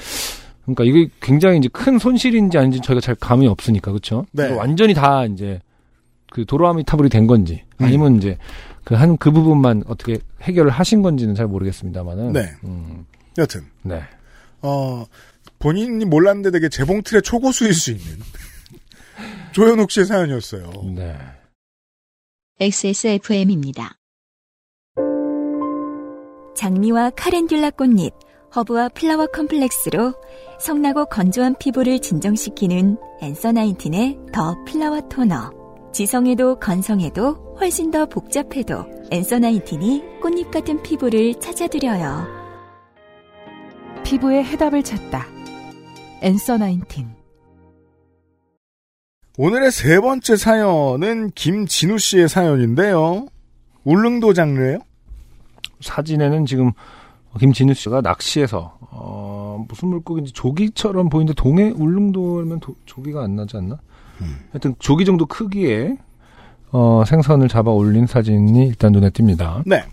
그러니까 이게 굉장히 이제 큰 손실인지 아닌지 저희가 잘 감이 없으니까 그렇죠. 네. 완전히 다 이제 그 도로아미 타불이 된 건지 음. 아니면 이제 그한그 부분만 어떻게 해결을 하신 건지는 잘 모르겠습니다만은 네. 음, 여튼 네. 어, 본인이 몰랐는데 되게 재봉틀의 초고수일 수 있는 조현옥 씨의 사연이었어요. 네. XSFM입니다. 장미와 카렌듈라 꽃잎, 허브와 flower complex로 성나고 건조한 피부를 진정시키는 Answer Nineteen의 The Flower Toner. 지성에도 건성에도 훨씬 더 복잡해도 앤서 나인틴이 꽃잎 같은 피부를 찾아드려요. 피부의 해답을 찾다. 엔서 나인틴. 오늘의 세 번째 사연은 김진우 씨의 사연인데요. 울릉도 장르예요? 사진에는 지금 김진우 씨가 낚시해서 어, 무슨 물고기인지 조기처럼 보이는데 동해 울릉도면 도- 조기가 안 나지 않나? 하여튼 조기 정도 크기의 어, 생선을 잡아 올린 사진이 일단 눈에 띕니다. 네.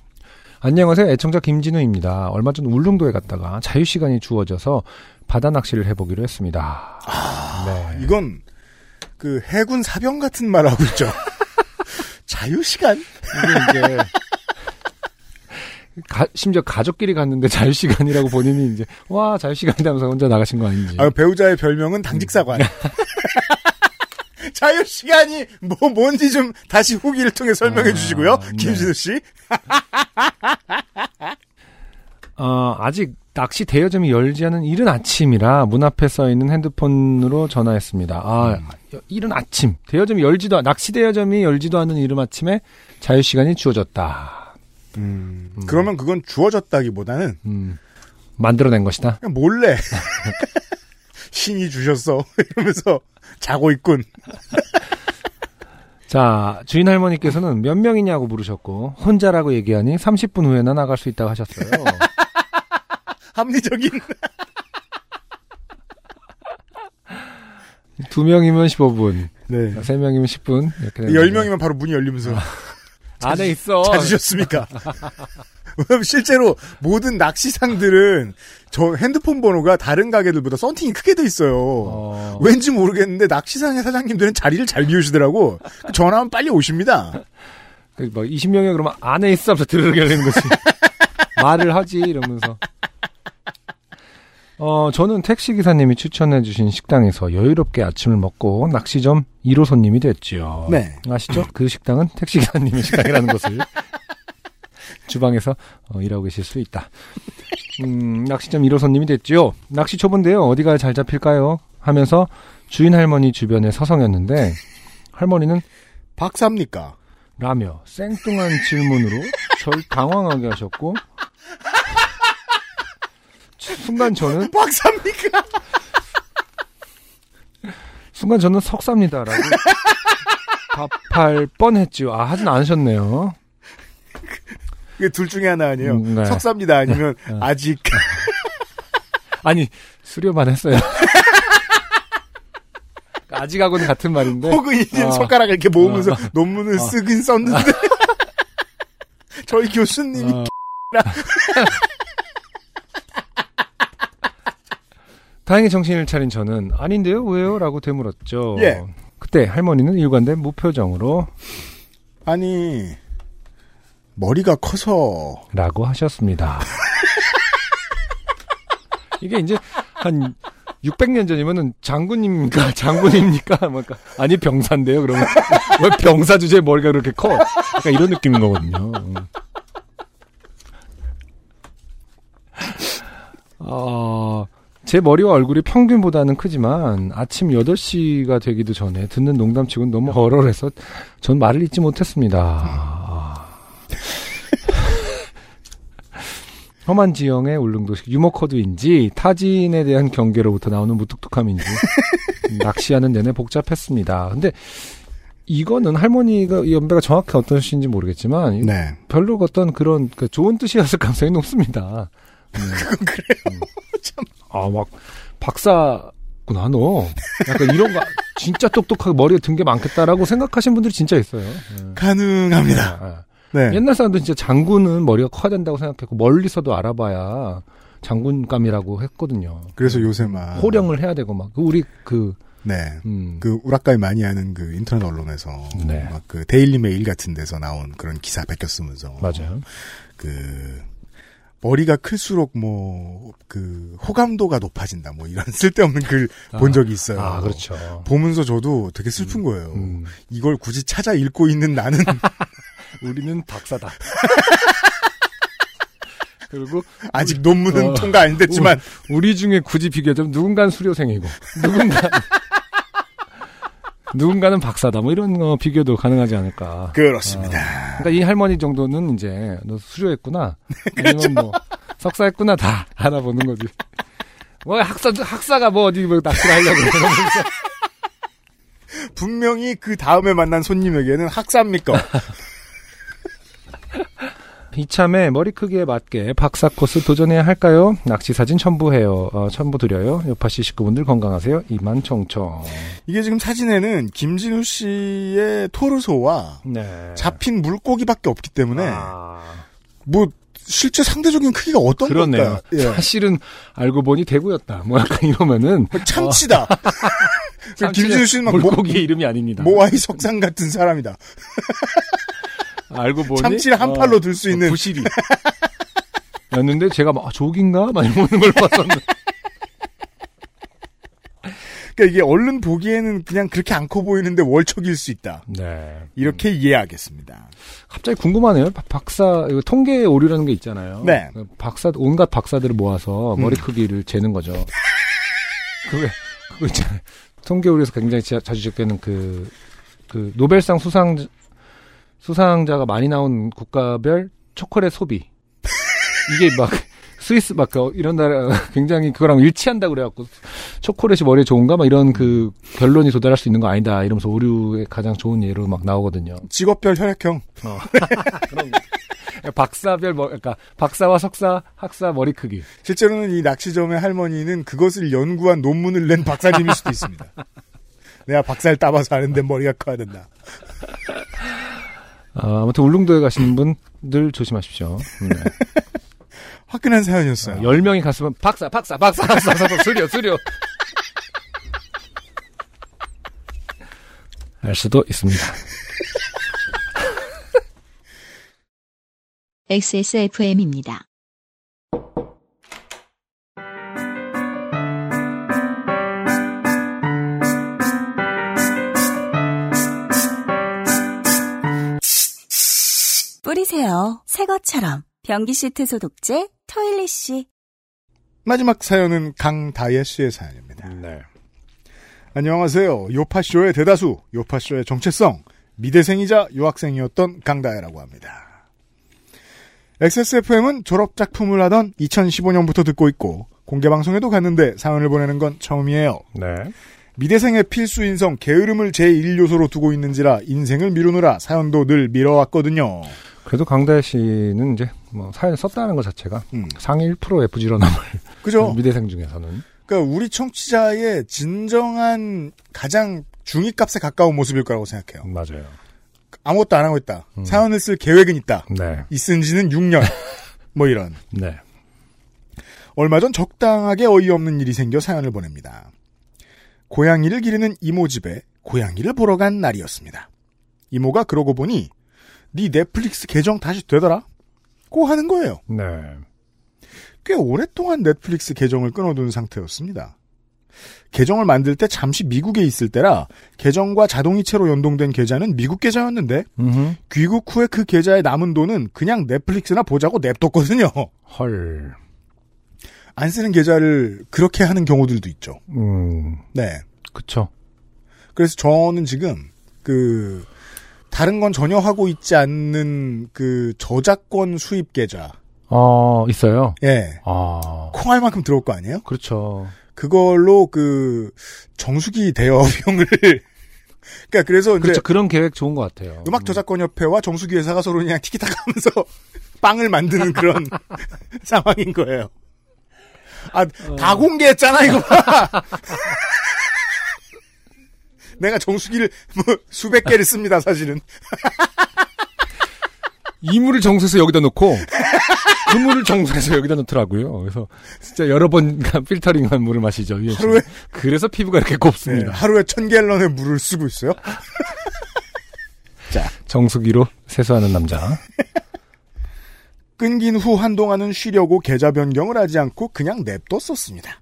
안녕하세요. 애청자 김진우입니다. 얼마 전 울릉도에 갔다가 자유 시간이 주어져서 바다 낚시를 해보기로 했습니다. 네. 이건 그 해군 사병 같은 말 하고 있죠. 자유 시간? 이게 이제 가- 심지어 가족끼리 갔는데 자유 시간이라고 본인이 이제 와 자유 시간이라면서 혼자 나가신 거 아닌지. 아, 배우자의 별명은 당직사관. 자유 시간이 뭐 뭔지 좀 다시 후기를 통해 설명해 아, 주시고요. 네. 김진우 씨. 어, 아직 낚시 대여점이 열지 않은 이른 아침이라 문 앞에 써 있는 핸드폰으로 전화했습니다. 아, 이른 아침. 대여점이 열지도, 않- 낚시 대여점이 열지도 않은 이른 아침에 자유 시간이 주어졌다. 음, 그러면 그건 주어졌다기보다는 음, 만들어낸 것이다. 그냥 몰래 신이 주셨어 이러면서 자고 있군. 자, 주인 할머니께서는 몇 명이냐고 물으셨고, 혼자라고 얘기하니 30분 후에나 나갈 수 있다고 하셨어요. 합리적인. 두 명이면 15분, 네. 세 명이면 10분, 이렇게. 열. 명이면 바로 문이 열리면서 안에 있어. 찾으셨습니까? 왜냐면 실제로 모든 낚시상들은 저 핸드폰 번호가 다른 가게들보다 썬팅이 크게 돼 있어요. 어, 왠지 모르겠는데 낚시상의 사장님들은 자리를 잘 비우시더라고. 전화하면 빨리 오십니다. 그뭐 20명이 그러면 안에 있어 하면서 들으러 열리는 거지. 말을 하지 이러면서. 어, 저는 택시 기사님이 추천해 주신 식당에서 여유롭게 아침을 먹고 낚시점 1호 손님이 됐지요. 네. 아시죠? 그 식당은 택시 기사님의 식당이라는 것을 주방에서 어, 일하고 계실 수 있다. 음, 낚시점 1호 손님이 됐지요. 낚시 초보인데요. 어디가 잘 잡힐까요? 하면서 주인 할머니 주변에 서성였는데 할머니는 박사입니까? 라며 생뚱한 질문으로 절 당황하게 하셨고 순간 저는 박사입니까? 순간 저는 석사입니다라고 답할 뻔했지요. 아 하진 않으셨네요. 이게 둘 중에 하나 아니에요. 음, 네. 석사입니다. 아니면 아직 아니 수료만 했어요. 아직하고는 같은 말인데 혹은 이제 어. 손가락을 이렇게 모으면서 어. 논문을 쓰긴 썼는데 저희 교수님이 어. 다행히 정신을 차린 저는 아닌데요 왜요? 라고 되물었죠. 예. 그때 할머니는 일관된 무표정으로 아니 머리가 커서 라고 하셨습니다. 이게 이제 한 600년 전이면은 장군입니까? 장군입니까? 뭐까 아니 병사인데요. 그러면 왜 병사 주제에 머리가 그렇게 커? 약간 이런 느낌인 거거든요. 어, 제 머리와 얼굴이 평균보다는 크지만 아침 8시가 되기도 전에 듣는 농담치고는 너무 얼얼해서 전 말을 잇지 못했습니다. 아. 험한 지형의 울릉도식 유머 코드인지 타진에 대한 경계로부터 나오는 무뚝뚝함인지 낚시하는 내내 복잡했습니다. 근데 이거는 할머니가 이 연배가 정확히 어떤 뜻인지 모르겠지만 네. 별로 어떤 그런 그 좋은 뜻이었을 가능성이 높습니다. 그건 그래요. 아 막 박사구나 너. 약간 이런 거 진짜 똑똑하게 머리에 든 게 많겠다라고 생각하신 분들이 진짜 있어요. 예. 가능합니다. 아, 네. 옛날 사람들 진짜 장군은 머리가 커야 된다고 생각했고 멀리서도 알아봐야 장군감이라고 했거든요. 그래서 요새만 호령을 해야 되고 막 우리 그 네. 음, 그 우라카이 많이 하는 그 인터넷 언론에서 네. 막그 Daily Mail 같은 데서 나온 그런 기사 베껴 쓰면서 맞아요. 그 머리가 클수록 뭐 그 호감도가 높아진다 뭐 이런 쓸데없는 글본 아, 적이 있어요. 아, 그렇죠. 보면서 저도 되게 슬픈 거예요. 음, 이걸 굳이 찾아 읽고 있는 나는 우리는 박사다. 그리고 아직 논문은 어. 통과 안 됐지만 우리 중에 굳이 비교하자면 누군가는 수료생이고 누군가 누군가는 박사다. 뭐 이런 거 비교도 가능하지 않을까. 그렇습니다. 그러니까 이 할머니 정도는 이제 너 수료했구나. 아니면 뭐 석사했구나 다 알아보는 거지. 뭐 학사 학사가 뭐 어디 뭐 낚시를 하려고 그러면서 분명히 그 다음에 만난 손님에게는 학사입니까? 이참에 머리 크기에 맞게 박사 코스 도전해야 할까요? 낚시 사진 첨부해요. 어, 첨부 드려요. 요파씨 식구분들 건강하세요. 이만 총총. 이게 지금 사진에는 김진우 씨의 토르소와 네. 잡힌 물고기밖에 없기 때문에 아, 뭐 실제 상대적인 크기가 어떤 그렇네요. 걸까요? 예. 사실은 알고 보니 대구였다. 뭐 약간 이러면은 참치다. 김진우 씨는 막 모, 물고기 의 이름이 아닙니다. 모아이 석상 같은 사람이다. 알고 보니 참치를 한 팔로 들수 있는 부실이. 였는데 제가 막 아, 조기인가? 막 이러는 걸 봤었는데. 그러니까 이게 얼른 보기에는 그냥 그렇게 안 커 보이는데 월척일 수 있다. 네. 이렇게 이해하겠습니다. 갑자기 궁금하네요. 박- 박사 이거 통계 오류라는 게 있잖아요. 네. 그 박사 온갖 박사들을 모아서 머리 음. 크기를 재는 거죠. 그게 그거 있잖아요. 통계 오류에서 굉장히 자- 자주 적되는 그, 그 노벨상 수상 수상자가 많이 나온 국가별 초콜릿 소비. 이게 막 스위스 막그 이런 나라 굉장히 그거랑 일치한다고 그래갖고 초콜릿이 머리에 좋은가 막 이런 그 결론이 도달할 수 있는 거 아니다 이러면서 오류의 가장 좋은 예로 막 나오거든요. 직업별 혈액형. 그런 거. 박사별 뭐 그러니까 박사와 석사 학사 머리 크기. 실제로는 이 낚시점의 할머니는 그것을 연구한 논문을 낸 박사님일 수도 있습니다. 내가 박사를 따봐서 아는데 머리가 커야 된다. 아, 아무튼 울릉도에 가시는 분들 조심하십시오. 네. 화끈한 사연이었어요. 10명이 갔으면 박사 박사 박사 박사 박사 수료 수료. 알 수도 있습니다. XSFM입니다. 뿌리세요. 새 것처럼. 변기 시트 소독제 토일리쉬. 마지막 사연은 강다예 씨의 사연입니다. 네. 안녕하세요. 요파쇼의 대다수, 요파쇼의 정체성, 미대생이자 유학생이었던 강다혜라고 합니다. XSFM은 졸업작품을 하던 2015년부터 듣고 있고, 공개방송에도 갔는데 사연을 보내는 건 처음이에요. 네. 미대생의 필수 인성, 게으름을 제1요소로 두고 있는지라 인생을 미루느라 사연도 늘 미뤄왔거든요. 그래도 강다혜 씨는 이제 뭐 사연 썼다는 것 자체가 음, 상위 1%의 부지런함을 그죠? 미대생 중에서는 그러니까 우리 청취자의 진정한 가장 중위값에 가까운 모습일 거라고 생각해요. 맞아요. 아무것도 안 하고 있다. 음. 사연을 쓸 계획은 있다. 네. 있은 지는 6년. 뭐 이런. 네. 얼마 전 적당하게 어이없는 일이 생겨 사연을 보냅니다. 고양이를 기르는 이모 집에 고양이를 보러 간 날이었습니다. 이모가 그러고 보니 네 넷플릭스 계정 다시 되더라? 고 하는 거예요. 네. 꽤 오랫동안 넷플릭스 계정을 끊어둔 상태였습니다. 계정을 만들 때 잠시 미국에 있을 때라 계정과 자동이체로 연동된 계좌는 미국 계좌였는데 음흠. 귀국 후에 그 계좌에 남은 돈은 그냥 넷플릭스나 보자고 냅뒀거든요. 헐. 안 쓰는 계좌를 그렇게 하는 경우들도 있죠. 음. 네. 그쵸. 그래서 저는 지금 그 다른 건 전혀 하고 있지 않는 그 저작권 수입 계좌. 어, 있어요. 예. 아. 콩할 만큼 들어올 거 아니에요? 그렇죠. 그걸로 그 정수기 대여비용을 그러니까 그래서 이제 그렇죠. 그런 계획 좋은 것 같아요. 음악 저작권 협회와 정수기 회사가 서로 그냥 티키타카 하면서 빵을 만드는 그런 상황인 거예요. 아, 다 공개했잖아, 이거 봐. 내가 정수기를 뭐 수백 개를 씁니다, 사실은. 이물을 정수해서 여기다 놓고 그물을 정수해서 여기다 놓더라고요. 그래서 진짜 여러 번 필터링한 물을 마시죠. 하루에 그래서 피부가 이렇게 네, 곱습니다. 하루에 천 갤런의 물을 쓰고 있어요. 정수기로 세수하는 남자. 끊긴 후 한동안은 쉬려고 계좌 변경을 하지 않고 그냥 냅뒀었습니다.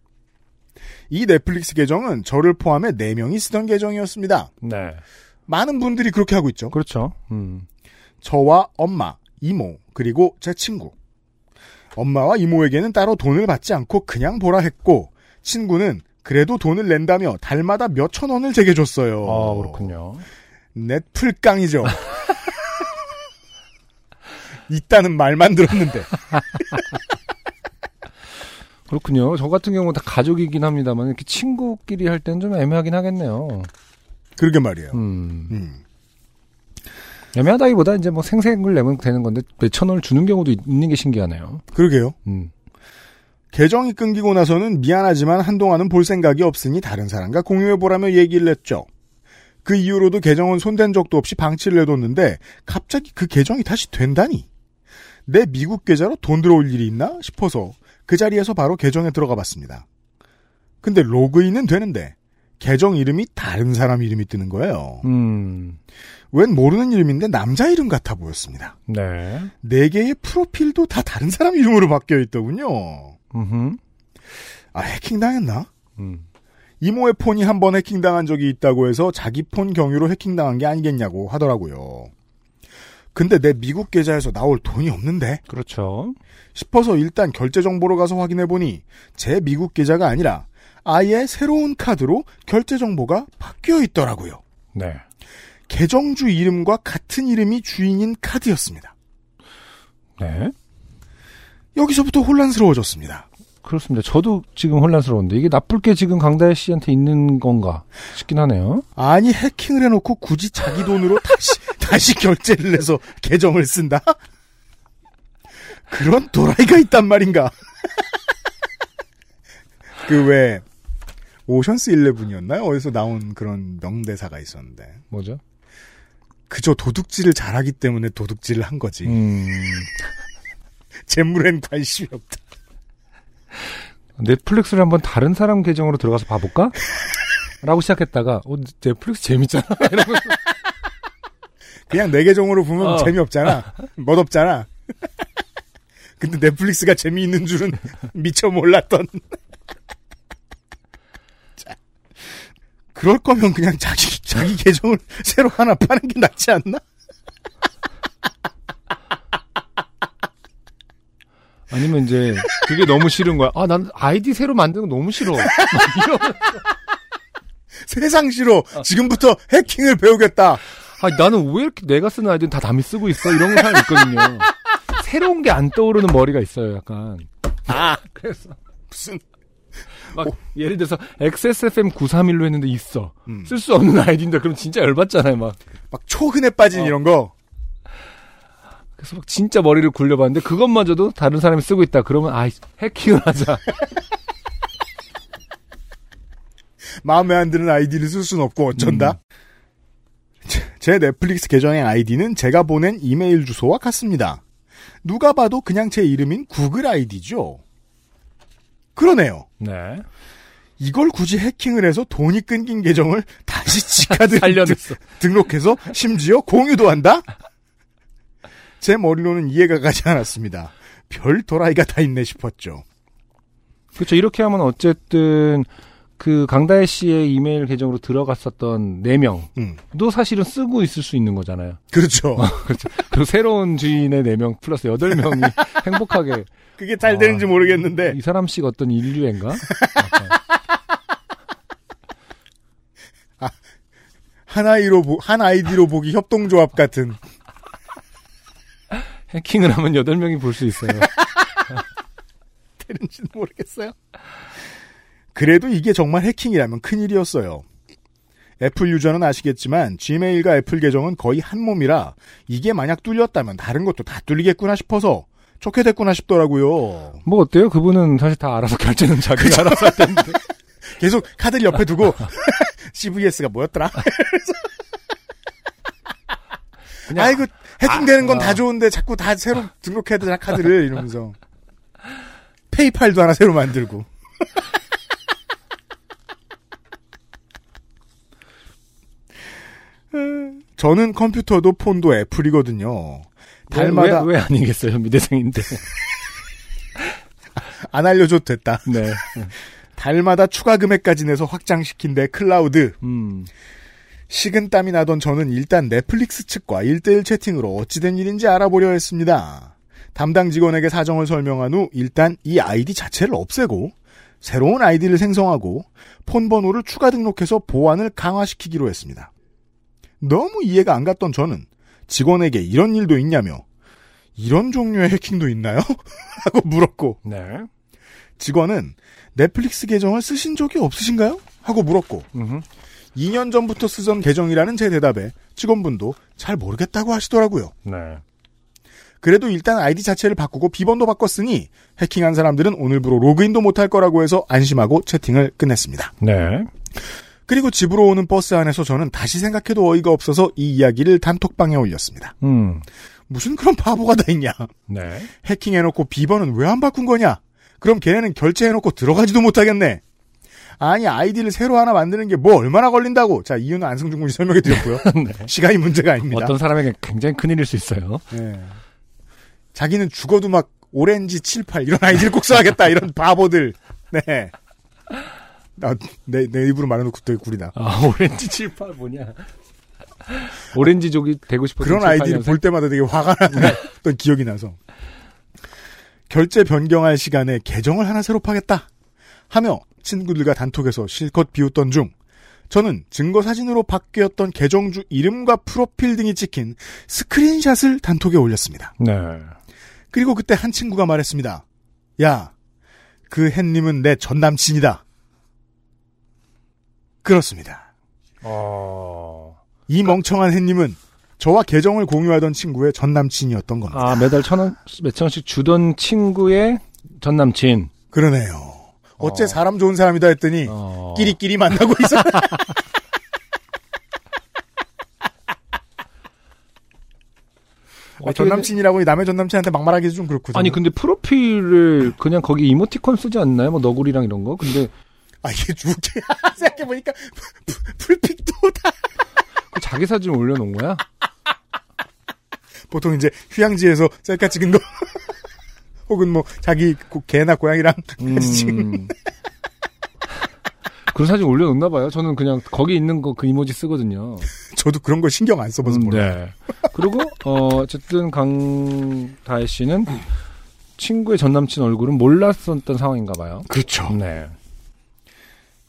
이 넷플릭스 계정은 저를 포함해 4명이 쓰던 계정이었습니다. 네. 많은 분들이 그렇게 하고 있죠. 그렇죠. 음. 저와 엄마, 이모, 그리고 제 친구. 엄마와 이모에게는 따로 돈을 받지 않고 그냥 보라 했고, 친구는 그래도 돈을 낸다며 달마다 몇 천 원을 제게 줬어요. 아, 그렇군요. 넷플깡이죠. 있다는 말만 들었는데. 그렇군요. 저 같은 경우는 다 가족이긴 합니다만 이렇게 친구끼리 할 때는 좀 애매하긴 하겠네요. 그러게 말이에요. 음. 음. 애매하다기보다 이제 뭐 생색을 내면 되는 건데 몇천 원을 주는 경우도 있는 게 신기하네요. 그러게요. 음. 계정이 끊기고 나서는 미안하지만 한동안은 볼 생각이 없으니 다른 사람과 공유해보라며 얘기를 했죠. 그 이후로도 계정은 손댄 적도 없이 방치를 해뒀는데 갑자기 그 계정이 다시 된다니. 내 미국 계좌로 돈 들어올 일이 있나 싶어서 그 자리에서 바로 계정에 들어가 봤습니다. 근데 로그인은 되는데 계정 이름이 다른 사람 이름이 뜨는 거예요. 음. 웬 모르는 이름인데 남자 이름 같아 보였습니다. 네. 네 개의 프로필도 다 다른 사람 이름으로 바뀌어 있더군요. 음. 아, 해킹 당했나? 음. 이모의 폰이 한 번 해킹 당한 적이 있다고 해서 자기 폰 경유로 해킹 당한 게 아니겠냐고 하더라고요. 근데 내 미국 계좌에서 나올 돈이 없는데? 그렇죠. 싶어서 일단 결제 정보로 가서 확인해 보니 제 미국 계좌가 아니라 아예 새로운 카드로 결제 정보가 바뀌어 있더라고요. 네. 계정주 이름과 같은 이름이 주인인 카드였습니다. 네. 여기서부터 혼란스러워졌습니다. 그렇습니다. 저도 지금 혼란스러운데 이게 나쁠 게 지금 강다혜 씨한테 있는 건가 싶긴 하네요. 아니 해킹을 해놓고 굳이 자기 돈으로 다시 다시 결제를 해서 계정을 쓴다? 그런 도라이가 있단 말인가? 그 왜 오션스 11이었나요? 어디서 나온 그런 명대사가 있었는데 뭐죠? 그저 도둑질을 잘하기 때문에 도둑질을 한 거지. 음. 재물엔 관심이 없다. 넷플릭스를 한번 다른 사람 계정으로 들어가서 봐볼까? 라고 시작했다가 어, 넷플릭스 재밌잖아. 이러면서 그냥 내 계정으로 보면 어. 재미없잖아. 멋없잖아. 근데 넷플릭스가 재미있는 줄은 미처 몰랐던. 자, 그럴 거면 그냥 자기, 자기 계정을 새로 하나 파는 게 낫지 않나? 아니면 이제 그게 너무 싫은 거야. 아, 난 아이디 새로 만드는 거 너무 싫어. 세상 싫어. 지금부터 해킹을 배우겠다. 아, 나는 왜 이렇게 내가 쓰는 아이디는 다 남이 쓰고 있어? 이런 사람 있거든요. 새로운 게 안 떠오르는 머리가 있어요, 약간. 아, 그래서 무슨, 막 예를 들어서 XSFM931로 했는데 있어. 음. 쓸수 없는 아이디인데 그럼 진짜 열받잖아요, 막. 막 초흔에 빠진 어. 이런 거. 그래서 막 진짜 머리를 굴려봤는데 그것마저도 다른 사람이 쓰고 있다. 그러면 아, 해킹을 하자. 마음에 안 드는 아이디를 쓸 수는 없고 어쩐다. 제- 제 넷플릭스 계정의 아이디는 제가 보낸 이메일 주소와 같습니다. 누가 봐도 그냥 제 이름인 구글 아이디죠. 그러네요. 네. 이걸 굳이 해킹을 해서 돈이 끊긴 계정을 다시 살려냈어. 등록해서 심지어 공유도 한다? 제 머리로는 이해가 가지 않았습니다. 별 도라이가 다 있네 싶었죠. 그렇죠. 이렇게 하면 어쨌든 그 강다혜 씨의 이메일 계정으로 들어갔었던 4명도 음, 사실은 쓰고 있을 수 있는 거잖아요. 그렇죠. 그리고 새로운 주인의 4명 플러스 8명이 행복하게 그게 잘 되는지 아, 모르겠는데 이 사람씩 어떤 인류애인가? 약간. 한 아이로 보- 한 아이디로 보기 협동조합 같은 해킹을 하면 8명이 볼 수 있어요. 되는지는 모르겠어요. 그래도 이게 정말 해킹이라면 큰일이었어요. 애플 유저는 아시겠지만 지메일과 애플 계정은 거의 한 몸이라 이게 만약 뚫렸다면 다른 것도 다 뚫리겠구나 싶어서 좋게 됐구나 싶더라고요. 뭐 어때요? 그분은 사실 다 알아서 결제는 자기가 알아서 할 텐데. 계속 카드를 옆에 두고 CVS가 뭐였더라? 그냥 아이고 해킹되는 건 아, 다 좋은데 자꾸 다 새로 등록해야 되잖아 카드를 이러면서 페이팔도 하나 새로 만들고 저는 컴퓨터도 폰도 애플이거든요. 달마다 왜, 왜 아니겠어요 미대생인데. 안 알려줘도 됐다. 네. 달마다 추가 금액까지 내서 확장시킨데 클라우드. 음. 식은땀이 나던 저는 일단 넷플릭스 측과 1대1 채팅으로 어찌된 일인지 알아보려 했습니다. 담당 직원에게 사정을 설명한 후 일단 이 아이디 자체를 없애고 새로운 아이디를 생성하고 폰 번호를 추가 등록해서 보안을 강화시키기로 했습니다. 너무 이해가 안 갔던 저는 직원에게 이런 일도 있냐며 이런 종류의 해킹도 있나요? 하고 물었고 네. 직원은 넷플릭스 계정을 쓰신 적이 없으신가요? 하고 물었고 음흠. 2년 전부터 쓰던 계정이라는 제 대답에 직원분도 잘 모르겠다고 하시더라고요. 네. 그래도 일단 아이디 자체를 바꾸고 비번도 바꿨으니 해킹한 사람들은 오늘부로 로그인도 못할 거라고 해서 안심하고 채팅을 끝냈습니다. 네. 그리고 집으로 오는 버스 안에서 저는 다시 생각해도 어이가 없어서 이 이야기를 단톡방에 올렸습니다. 음. 무슨 그런 바보가 다 있냐. 네. 해킹해놓고 비번은 왜 안 바꾼 거냐? 그럼 걔네는 결제해놓고 들어가지도 못하겠네. 아니 아이디를 새로 하나 만드는 게 뭐 얼마나 걸린다고. 자 이유는 안승준 군이 설명해 드렸고요. 네. 시간이 문제가 아닙니다. 어떤 사람에게 굉장히 큰일일 수 있어요. 네. 자기는 죽어도 막 오렌지 78 이런 아이디를 꼭 써야겠다 이런 바보들. 네. 나, 내, 내 입으로 말해놓고 되게 구리다. 아, 오렌지 78 뭐냐. 오렌지족이 되고 싶어서 그런 아이디를 볼 때마다 되게 화가 났던 기억이 나서. 결제 변경할 시간에 계정을 하나 새로 파겠다. 하며 친구들과 단톡에서 실컷 비웃던 중 저는 증거 사진으로 바뀌었던 계정주 이름과 프로필 등이 찍힌 스크린샷을 단톡에 올렸습니다. 네. 그리고 그때 한 친구가 말했습니다. 야, 그 햇님은 내 전 남친이다. 그렇습니다. 어. 이 멍청한 햇님은 저와 계정을 공유하던 친구의 전 남친이었던 겁니다. 아, 매달 천 원, 몇천 원씩 주던 친구의 전 남친. 그러네요. 어째 어. 사람 좋은 사람이다 했더니 어. 끼리끼리 만나고 있어. 어떻게 전남친이라고 남의 전 남친한테 막말하기도 좀 그렇거든요. 아니 근데 프로필을 그냥 거기 이모티콘 쓰지 않나요? 뭐 너구리랑 이런 거. 근데 아 이게 죽게 생각해 보니까 풀픽도 다그 자기 사진 올려놓은 거야? 보통 이제 휴양지에서 셀카 찍은 거 혹은 뭐 자기 고- 개나 고양이랑 음. 그런 사진 올려놓나 봐요. 저는 그냥 거기 있는 거 그 이모지 쓰거든요. 저도 그런 거 신경 안 써봐서 음, 몰라요. 네. 그리고 어, 어쨌든 강다혜 씨는 친구의 전 남친 얼굴은 몰랐었던 상황인가 봐요. 그렇죠. 네.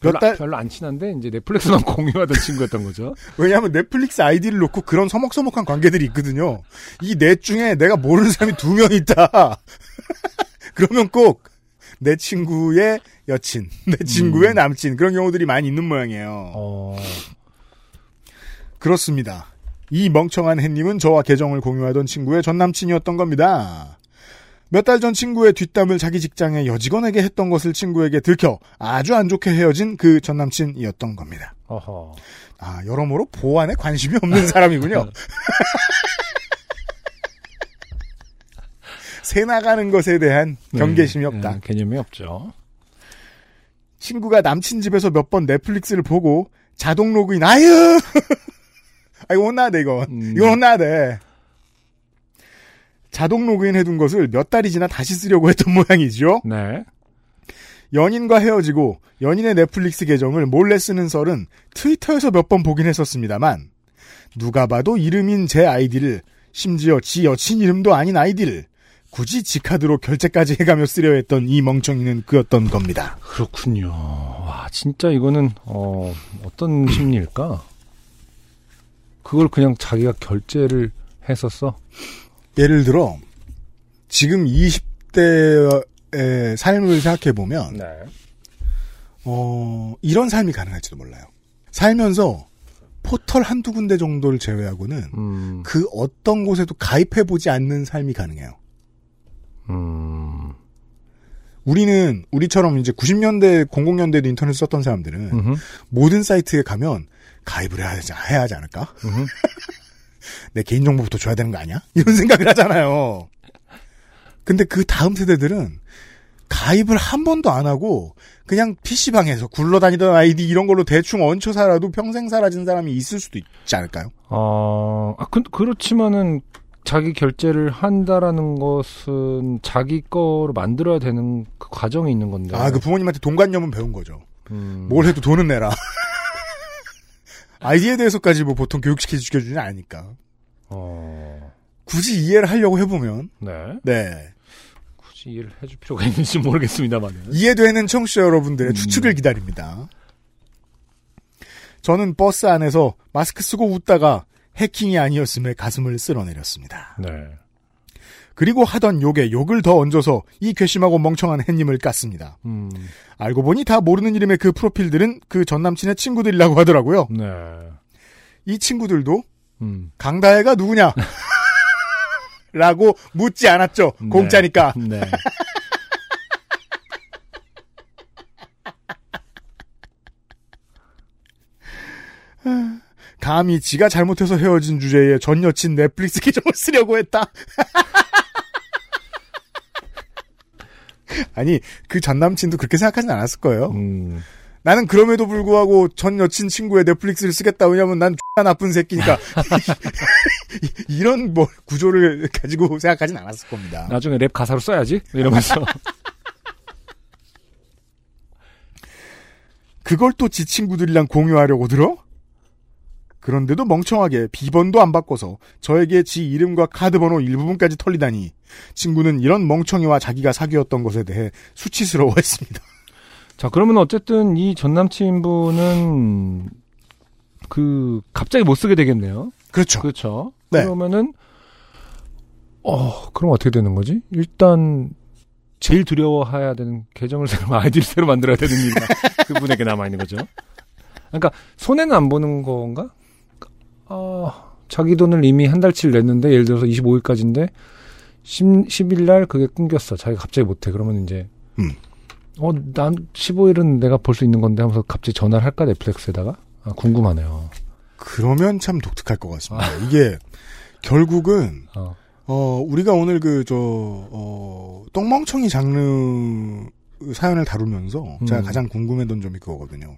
별로, 몇 달- 별로 안 친한데 이제 넷플릭스만 공유하던 친구였던 거죠. 왜냐하면 넷플릭스 아이디를 놓고 그런 서먹서먹한 관계들이 있거든요. 이 넷 중에 내가 모르는 사람이 두 명 있다. 그러면 꼭 내 친구의 여친, 내 친구의 남친 그런 경우들이 많이 있는 모양이에요. 어, 그렇습니다. 이 멍청한 햇님은 저와 계정을 공유하던 친구의 전 남친이었던 겁니다. 몇 달 전 친구의 뒷담을 자기 직장의 여직원에게 했던 것을 친구에게 들켜 아주 안 좋게 헤어진 그 전 남친이었던 겁니다. 어허. 아, 여러모로 보안에 관심이 없는 사람이군요. 새 나가는 것에 대한 경계심이 네, 없다. 네, 개념이 없죠. 친구가 남친 집에서 몇 번 넷플릭스를 보고 자동 로그인, 아유! 아, 이거 혼나야 돼, 이건. 음. 이건 혼나야 돼. 자동 로그인 해둔 것을 몇 달이 지나 다시 쓰려고 했던 모양이죠. 네. 연인과 헤어지고 연인의 넷플릭스 계정을 몰래 쓰는 썰은 트위터에서 몇 번 보긴 했었습니다만 누가 봐도 이름인 제 아이디를 심지어 지 여친 이름도 아닌 아이디를 굳이 지 카드로 결제까지 해가며 쓰려 했던 이 멍청이는 그였던 겁니다. 그렇군요. 와, 진짜 이거는, 어, 어떤 심리일까? 그걸 그냥 자기가 결제를 했었어? 예를 들어 지금 20대의 삶을 생각해 보면 네. 어, 이런 삶이 가능할지도 몰라요. 살면서 포털 한두 군데 정도를 제외하고는 음, 그 어떤 곳에도 가입해 보지 않는 삶이 가능해요. 음, 우리는, 우리처럼 이제 90년대, 00년대도 인터넷 썼던 사람들은 음흠, 모든 사이트에 가면 가입을 해야 하지, 해야 하지 않을까? 내 개인정보부터 줘야 되는 거 아니야? 이런 생각을 하잖아요. 근데 그 다음 세대들은 가입을 한 번도 안 하고 그냥 PC방에서 굴러다니던 아이디 이런 걸로 대충 얹혀 살아도 평생 사라진 사람이 있을 수도 있지 않을까요? 어, 아, 그, 그렇지만은 자기 결제를 한다라는 것은 자기 거로 만들어야 되는 그 과정이 있는 건데. 아, 그 부모님한테 돈관념은 배운 거죠. 음, 뭘 해도 돈은 내라. 아이디에 대해서까지 뭐 보통 교육시켜주지는 않으니까. 어, 굳이 이해를 하려고 해보면, 네. 네. 굳이 이해를 해줄 필요가 있는지 모르겠습니다만은. 이해되는 청취자 여러분들의 음. 추측을 기다립니다. 저는 버스 안에서 마스크 쓰고 웃다가 해킹이 아니었음에 가슴을 쓸어내렸습니다. 네. 그리고 하던 욕에 욕을 더 얹어서 이 괘씸하고 멍청한 햇님을 깠습니다. 음, 알고 보니 다 모르는 이름의 그 프로필들은 그 전남친의 친구들이라고 하더라고요. 네. 이 친구들도 음. 강다혜가 누구냐? 라고 묻지 않았죠. 네. 공짜니까. 네. 감히 지가 잘못해서 헤어진 주제에 전 여친 넷플릭스 계정을 쓰려고 했다. 아니 그 전 남친도 그렇게 생각하진 않았을 거예요. 음, 나는 그럼에도 불구하고 전 여친 친구의 넷플릭스를 쓰겠다. 왜냐면 난 X나 나쁜 새끼니까. 이런 뭐 구조를 가지고 생각하진 않았을 겁니다. 나중에 랩 가사로 써야지? 이러면서. 그걸 또 지 친구들이랑 공유하려고 들어? 그런데도 멍청하게 비번도 안 바꿔서 저에게 지 이름과 카드 번호 일부분까지 털리다니 친구는 이런 멍청이와 자기가 사귀었던 것에 대해 수치스러워했습니다. 자, 그러면 어쨌든 이 전 남친분은 그 갑자기 못 쓰게 되겠네요. 그렇죠. 그렇죠. 네. 그러면은 어, 그럼 어떻게 되는 거지? 일단 제일 두려워해야 되는 계정을 새로 아이디를 새로 만들어야 되는 일이 그분에게 남아 있는 거죠. 그러니까 손해는 안 보는 건가? 어, 자기 돈을 이미 한 달치를 냈는데 예를 들어서 25일까지인데 10, 10일 날 그게 끊겼어. 자기가 갑자기 못해. 그러면 이제 음. 어, 난 15일은 내가 볼 수 있는 건데 하면서 갑자기 전화를 할까 넷플릭스에다가? 아, 궁금하네요. 그러면 참 독특할 것 같습니다. 이게 결국은 어. 어 우리가 오늘 그저 어, 똥멍청이 장르 사연을 다루면서 제가 음. 가장 궁금했던 점이 그거거든요.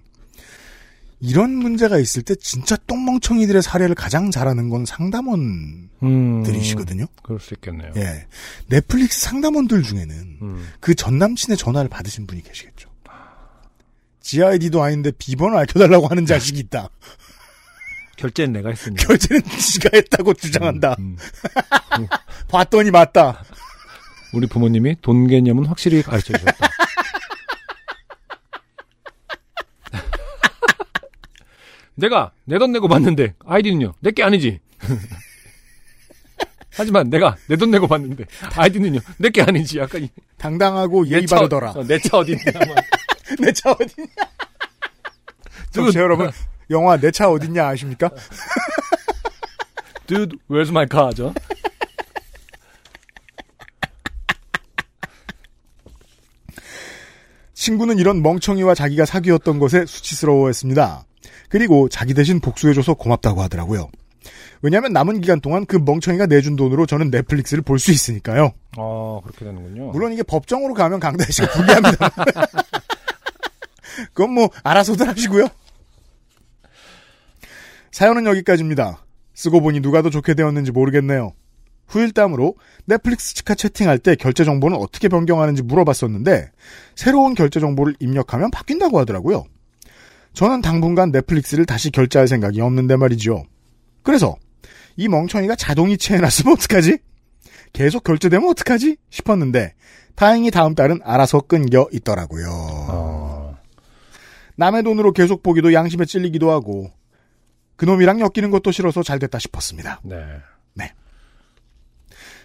이런 문제가 있을 때 진짜 똥멍청이들의 사례를 가장 잘하는 건 상담원들이시거든요. 음, 그럴 수 있겠네요. 예. 넷플릭스 상담원들 중에는 음. 그전 남친의 전화를 받으신 분이 계시겠죠. GID도 아닌데 비번을 알려달라고 하는 자식이 있다. 결제는 내가 했으니까. 결제는 지가 했다고 주장한다. 음, 음. 봤더니 맞다. 우리 부모님이 돈 개념은 확실히 가르쳐 주셨다. 내가 내 돈 내고 봤는데 아이디는요 내 게 아니지. 하지만 내가 내 돈 내고 봤는데 아이디는요 내 게 아니지. 약간 당당하고 예의 바르더라. 내 차 어디 있냐. 내 차 어딨냐? 청취자 여러분, 영화 내 차 어딨냐 아십니까? Dude, where's my car죠? 친구는 이런 멍청이와 자기가 사귀었던 것에 수치스러워했습니다. 그리고 자기 대신 복수해줘서 고맙다고 하더라고요. 왜냐하면 남은 기간 동안 그 멍청이가 내준 돈으로 저는 넷플릭스를 볼 수 있으니까요. 아 그렇게 되는군요. 물론 이게 법정으로 가면 강다혜 씨가 불리합니다. 그건 뭐 알아서들 하시고요. 사연은 여기까지입니다. 쓰고 보니 누가 더 좋게 되었는지 모르겠네요. 후일담으로 넷플릭스 치카 채팅할 때 결제 정보는 어떻게 변경하는지 물어봤었는데 새로운 결제 정보를 입력하면 바뀐다고 하더라고요. 저는 당분간 넷플릭스를 다시 결제할 생각이 없는데 말이죠. 그래서 이 멍청이가 자동이체 해 놨으면 어떡하지? 계속 결제되면 어떡하지? 싶었는데 다행히 다음 달은 알아서 끊겨 있더라고요. 어, 남의 돈으로 계속 보기도 양심에 찔리기도 하고 그놈이랑 엮이는 것도 싫어서 잘 됐다 싶었습니다. 네.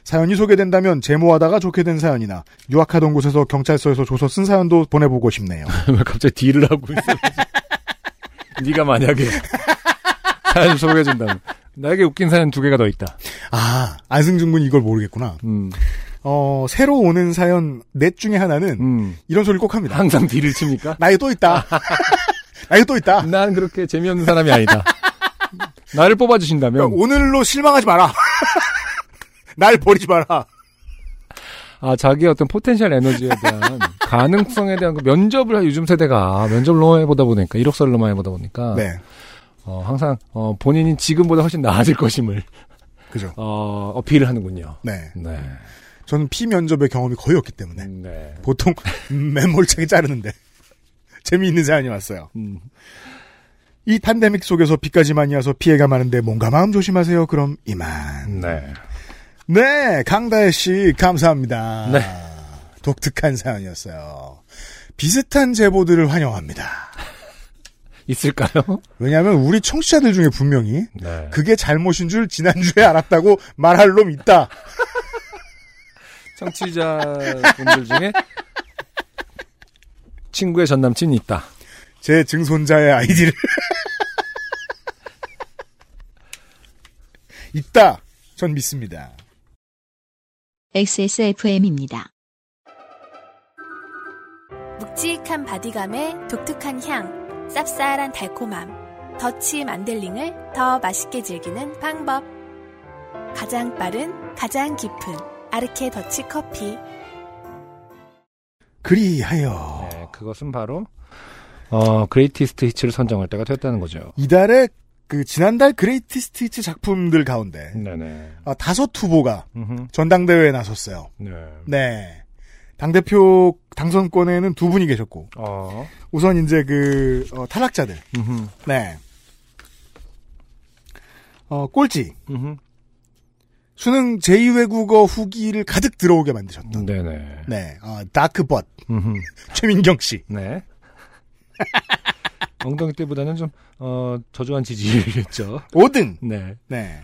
사연이 소개된다면 제모하다가 좋게 된 사연이나 유학하던 곳에서 경찰서에서 줘서 쓴 사연도 보내보고 싶네요. 왜 갑자기 딜을 하고 있어? 네가 만약에 사연 소개해준다면 나에게 웃긴 사연 두 개가 더 있다. 아 안승준 군이 이걸 모르겠구나. 음, 어 새로 오는 사연 넷 중에 하나는 음. 이런 소리 꼭 합니다. 항상 딜을 칩니까? 나에 또 있다. 나에 또 있다. 난 그렇게 재미없는 사람이 아니다. 나를 뽑아주신다면 오늘로 실망하지 마라. 날 버리지 마라. 아, 자기의 어떤 potential 에너지에 대한 가능성에 대한 그 면접을 요즘 세대가 면접을 해보다 보니까 이력서로만 해보다 보니까 네. 어, 항상 어, 본인이 지금보다 훨씬 나아질 것임을 그죠. 어, 어필을 하는군요. 네. 네. 저는 피면접의 경험이 거의 없기 때문에 네. 보통 매몰차게 자르는데 재미있는 사연이 왔어요. 음, 이 팬데믹 속에서 비까지 많이 와서 피해가 많은데 뭔가 마음 조심하세요. 그럼 이만. 네. 네, 강다혜 씨 감사합니다. 네. 독특한 사연이었어요. 비슷한 제보들을 환영합니다. 있을까요? 왜냐하면 우리 청취자들 중에 분명히 네. 그게 잘못인 줄 지난주에 알았다고 말할 놈 있다. 청취자분들 중에 친구의 전 남친이 있다. 제 증손자의 아이디를 있다. 전 믿습니다. XSFM입니다. 묵직한 바디감에 독특한 향, 쌉쌀한 달콤함, 더치 만델링을 더 맛있게 즐기는 방법. 가장 빠른, 가장 깊은 아르케 더치 커피. 그리하여 네, 그것은 바로 어, greatest hits를 선정할 때가 됐다는 거죠. 이달의 그 지난달 greatest hit 작품들 가운데 네네. 아, 다섯 후보가 음흠. 전당대회에 나섰어요. 네. 네. 당대표 당선권에는 두 분이 계셨고, 어. 우선 이제 그, 어, 탈락자들. 음흠. 네. 어, 꼴찌. 음흠. 수능 제2외국어 후기를 가득 들어오게 만드셨던. 네네. 네. 어, 다크벗. 최민경 씨. 네. 엉덩이 때보다는 좀, 어, 저조한 지지율이었죠. 5등. 네. 네.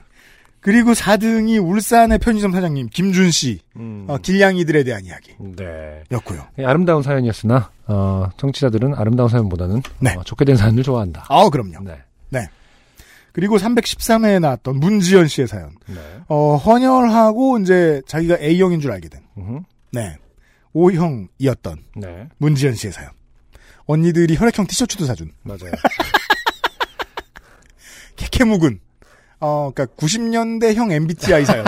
그리고 4등이 울산의 편의점 사장님, 김준 씨. 음. 어, 길냥이들에 대한 이야기. 네. 였고요. 아름다운 사연이었으나, 어, 청취자들은 아름다운 사연보다는, 네. 어, 좋게 된 사연을 좋아한다. 아, 그럼요. 네. 그리고 313회에 나왔던 문지연 씨의 사연. 네. 어, 헌혈하고 이제 자기가 A형인 줄 알게 된. 음흠. 네. O형이었던 네. 문지연 씨의 사연. 언니들이 혈액형 티셔츠도 사준. 맞아요. 캐캐묵은. 어, 그니까 90년대형 MBTI 사연.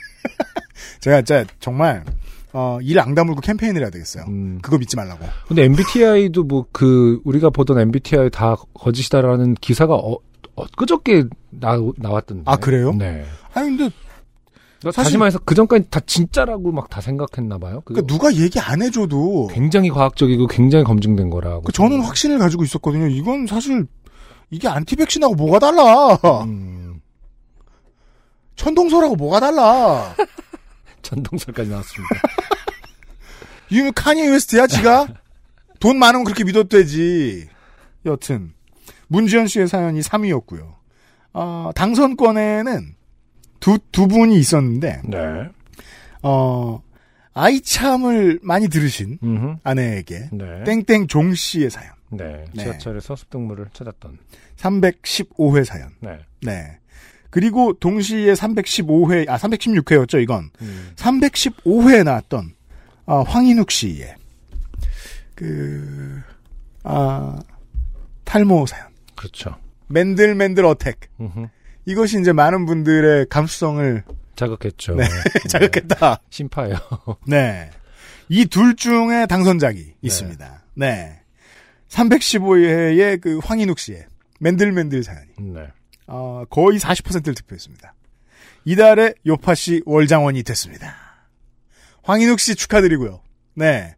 제가 진짜 정말, 어, 일 앙다물고 캠페인을 해야 되겠어요. 음. 그거 믿지 말라고. 근데 MBTI도 뭐 그 우리가 보던 MBTI 다 거짓이다라는 기사가 어, 엊그저께 나, 나왔던데. 아, 그래요? 네. 아니, 근데, 나 사실- 말해서 그 전까지 다 진짜라고 막 다 생각했나 봐요. 그러니까 누가 얘기 안 해줘도. 굉장히 과학적이고 굉장히 검증된 거라고. 그 저는 확신을 가지고 있었거든요. 이건 사실, 이게 안티백신하고 뭐가 달라. 음, 천동설하고 뭐가 달라. 전동설까지 나왔습니다. 이거 카니에 웨스트야, 지가? 돈 많으면 그렇게 믿어도 되지. 여튼, 문지연 씨의 사연이 3위였고요. 어, 당선권에는 두, 두 분이 있었는데, 네. 어, 아이참을 많이 들으신 음흠. 아내에게 네. 땡땡 종 씨의 사연. 네. 네. 지하철에서 습득물을 찾았던. 315회 사연. 네. 네. 그리고 동시에 315회, 아, 316회였죠, 이건. 음. 315회에 나왔던, 아, 황인욱 씨의, 그, 아, 탈모 사연. 그렇죠. 맨들맨들 어택. 음흠. 이것이 이제 많은 분들의 감수성을 자극했죠. 네, 자극했다. 심파예요. 네. 이 둘 중에 당선작이 있습니다. 네. 315회의 그 황인욱 씨의 맨들맨들 사연이, 네. 어, 거의 40%를 득표했습니다. 이달의 요파 씨 월장원이 됐습니다. 황인욱 씨 축하드리고요. 네.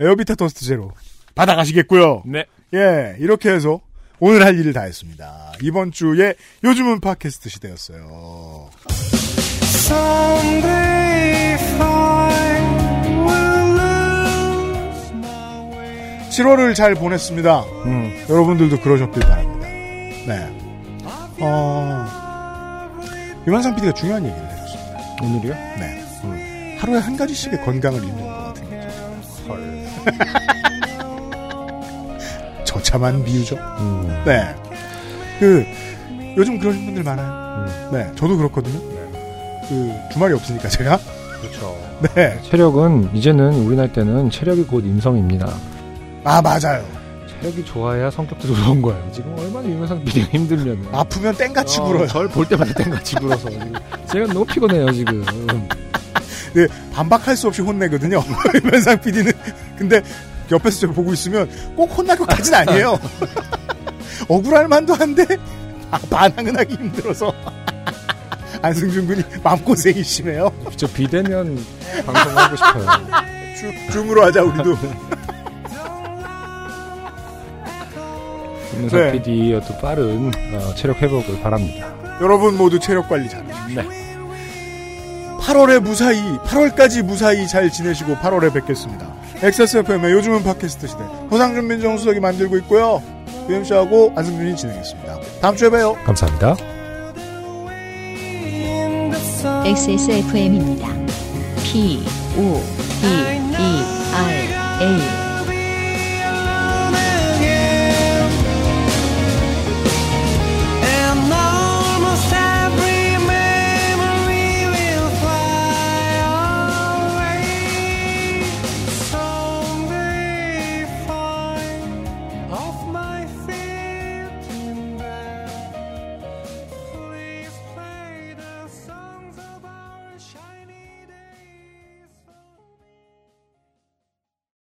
에어비타 토스트 제로 받아가시겠고요. 네. 예, 이렇게 해서 오늘 할 일을 다 했습니다. 이번 주에 요즘은 팟캐스트 시대였어요. 7월을 잘 보냈습니다. 음. 여러분들도 그러셨길 바랍니다. 네. 어, 유만상 PD가 중요한 얘기를 해줬습니다. 오늘이요? 네. 하루에 한 가지씩의 건강을 잃는 것 같은 거죠. 헐. 저참한 비유죠. 음. 네. 그, 요즘 그러신 분들 많아요. 음. 네. 저도 그렇거든요. 그, 주말이 없으니까 제가. 그렇죠. 네. 체력은 이제는 우리 나이 때는 체력이 곧 인성입니다. 아, 맞아요. 체력이 좋아야 성격도 좋은 거예요. 지금 얼마나 유명상 PD가 힘들면. 아프면 땡같이 어, 불어요. 절 볼 때마다 땡같이 불어서. 지금 제가 너무 피곤해요, 지금. 네, 반박할 수 없이 혼내거든요. 유면상 PD는. 근데 옆에서 저 보고 있으면 꼭 혼날 것까지는 아니에요. 억울할 만도 한데 아, 반항은 하기 힘들어서 안승준 군이 마음고생이 심해요. 저 비대면 방송하고 싶어요. 줌, 줌으로 하자 우리도. 유명상 네. PD의 어떤 빠른 어, 체력 회복을 바랍니다. 여러분 모두 체력 관리 잘하십시오. 네. 8월에 무사히 8월까지 무사히 잘 지내시고 8월에 뵙겠습니다. XSFM의 요즘은 팟캐스트 시대 허상준 민정수석이 만들고 있고요. UMC하고 안승준이 진행했습니다. 다음 주에 봬요. 감사합니다. XSFM입니다. P, O, D, E, R, A.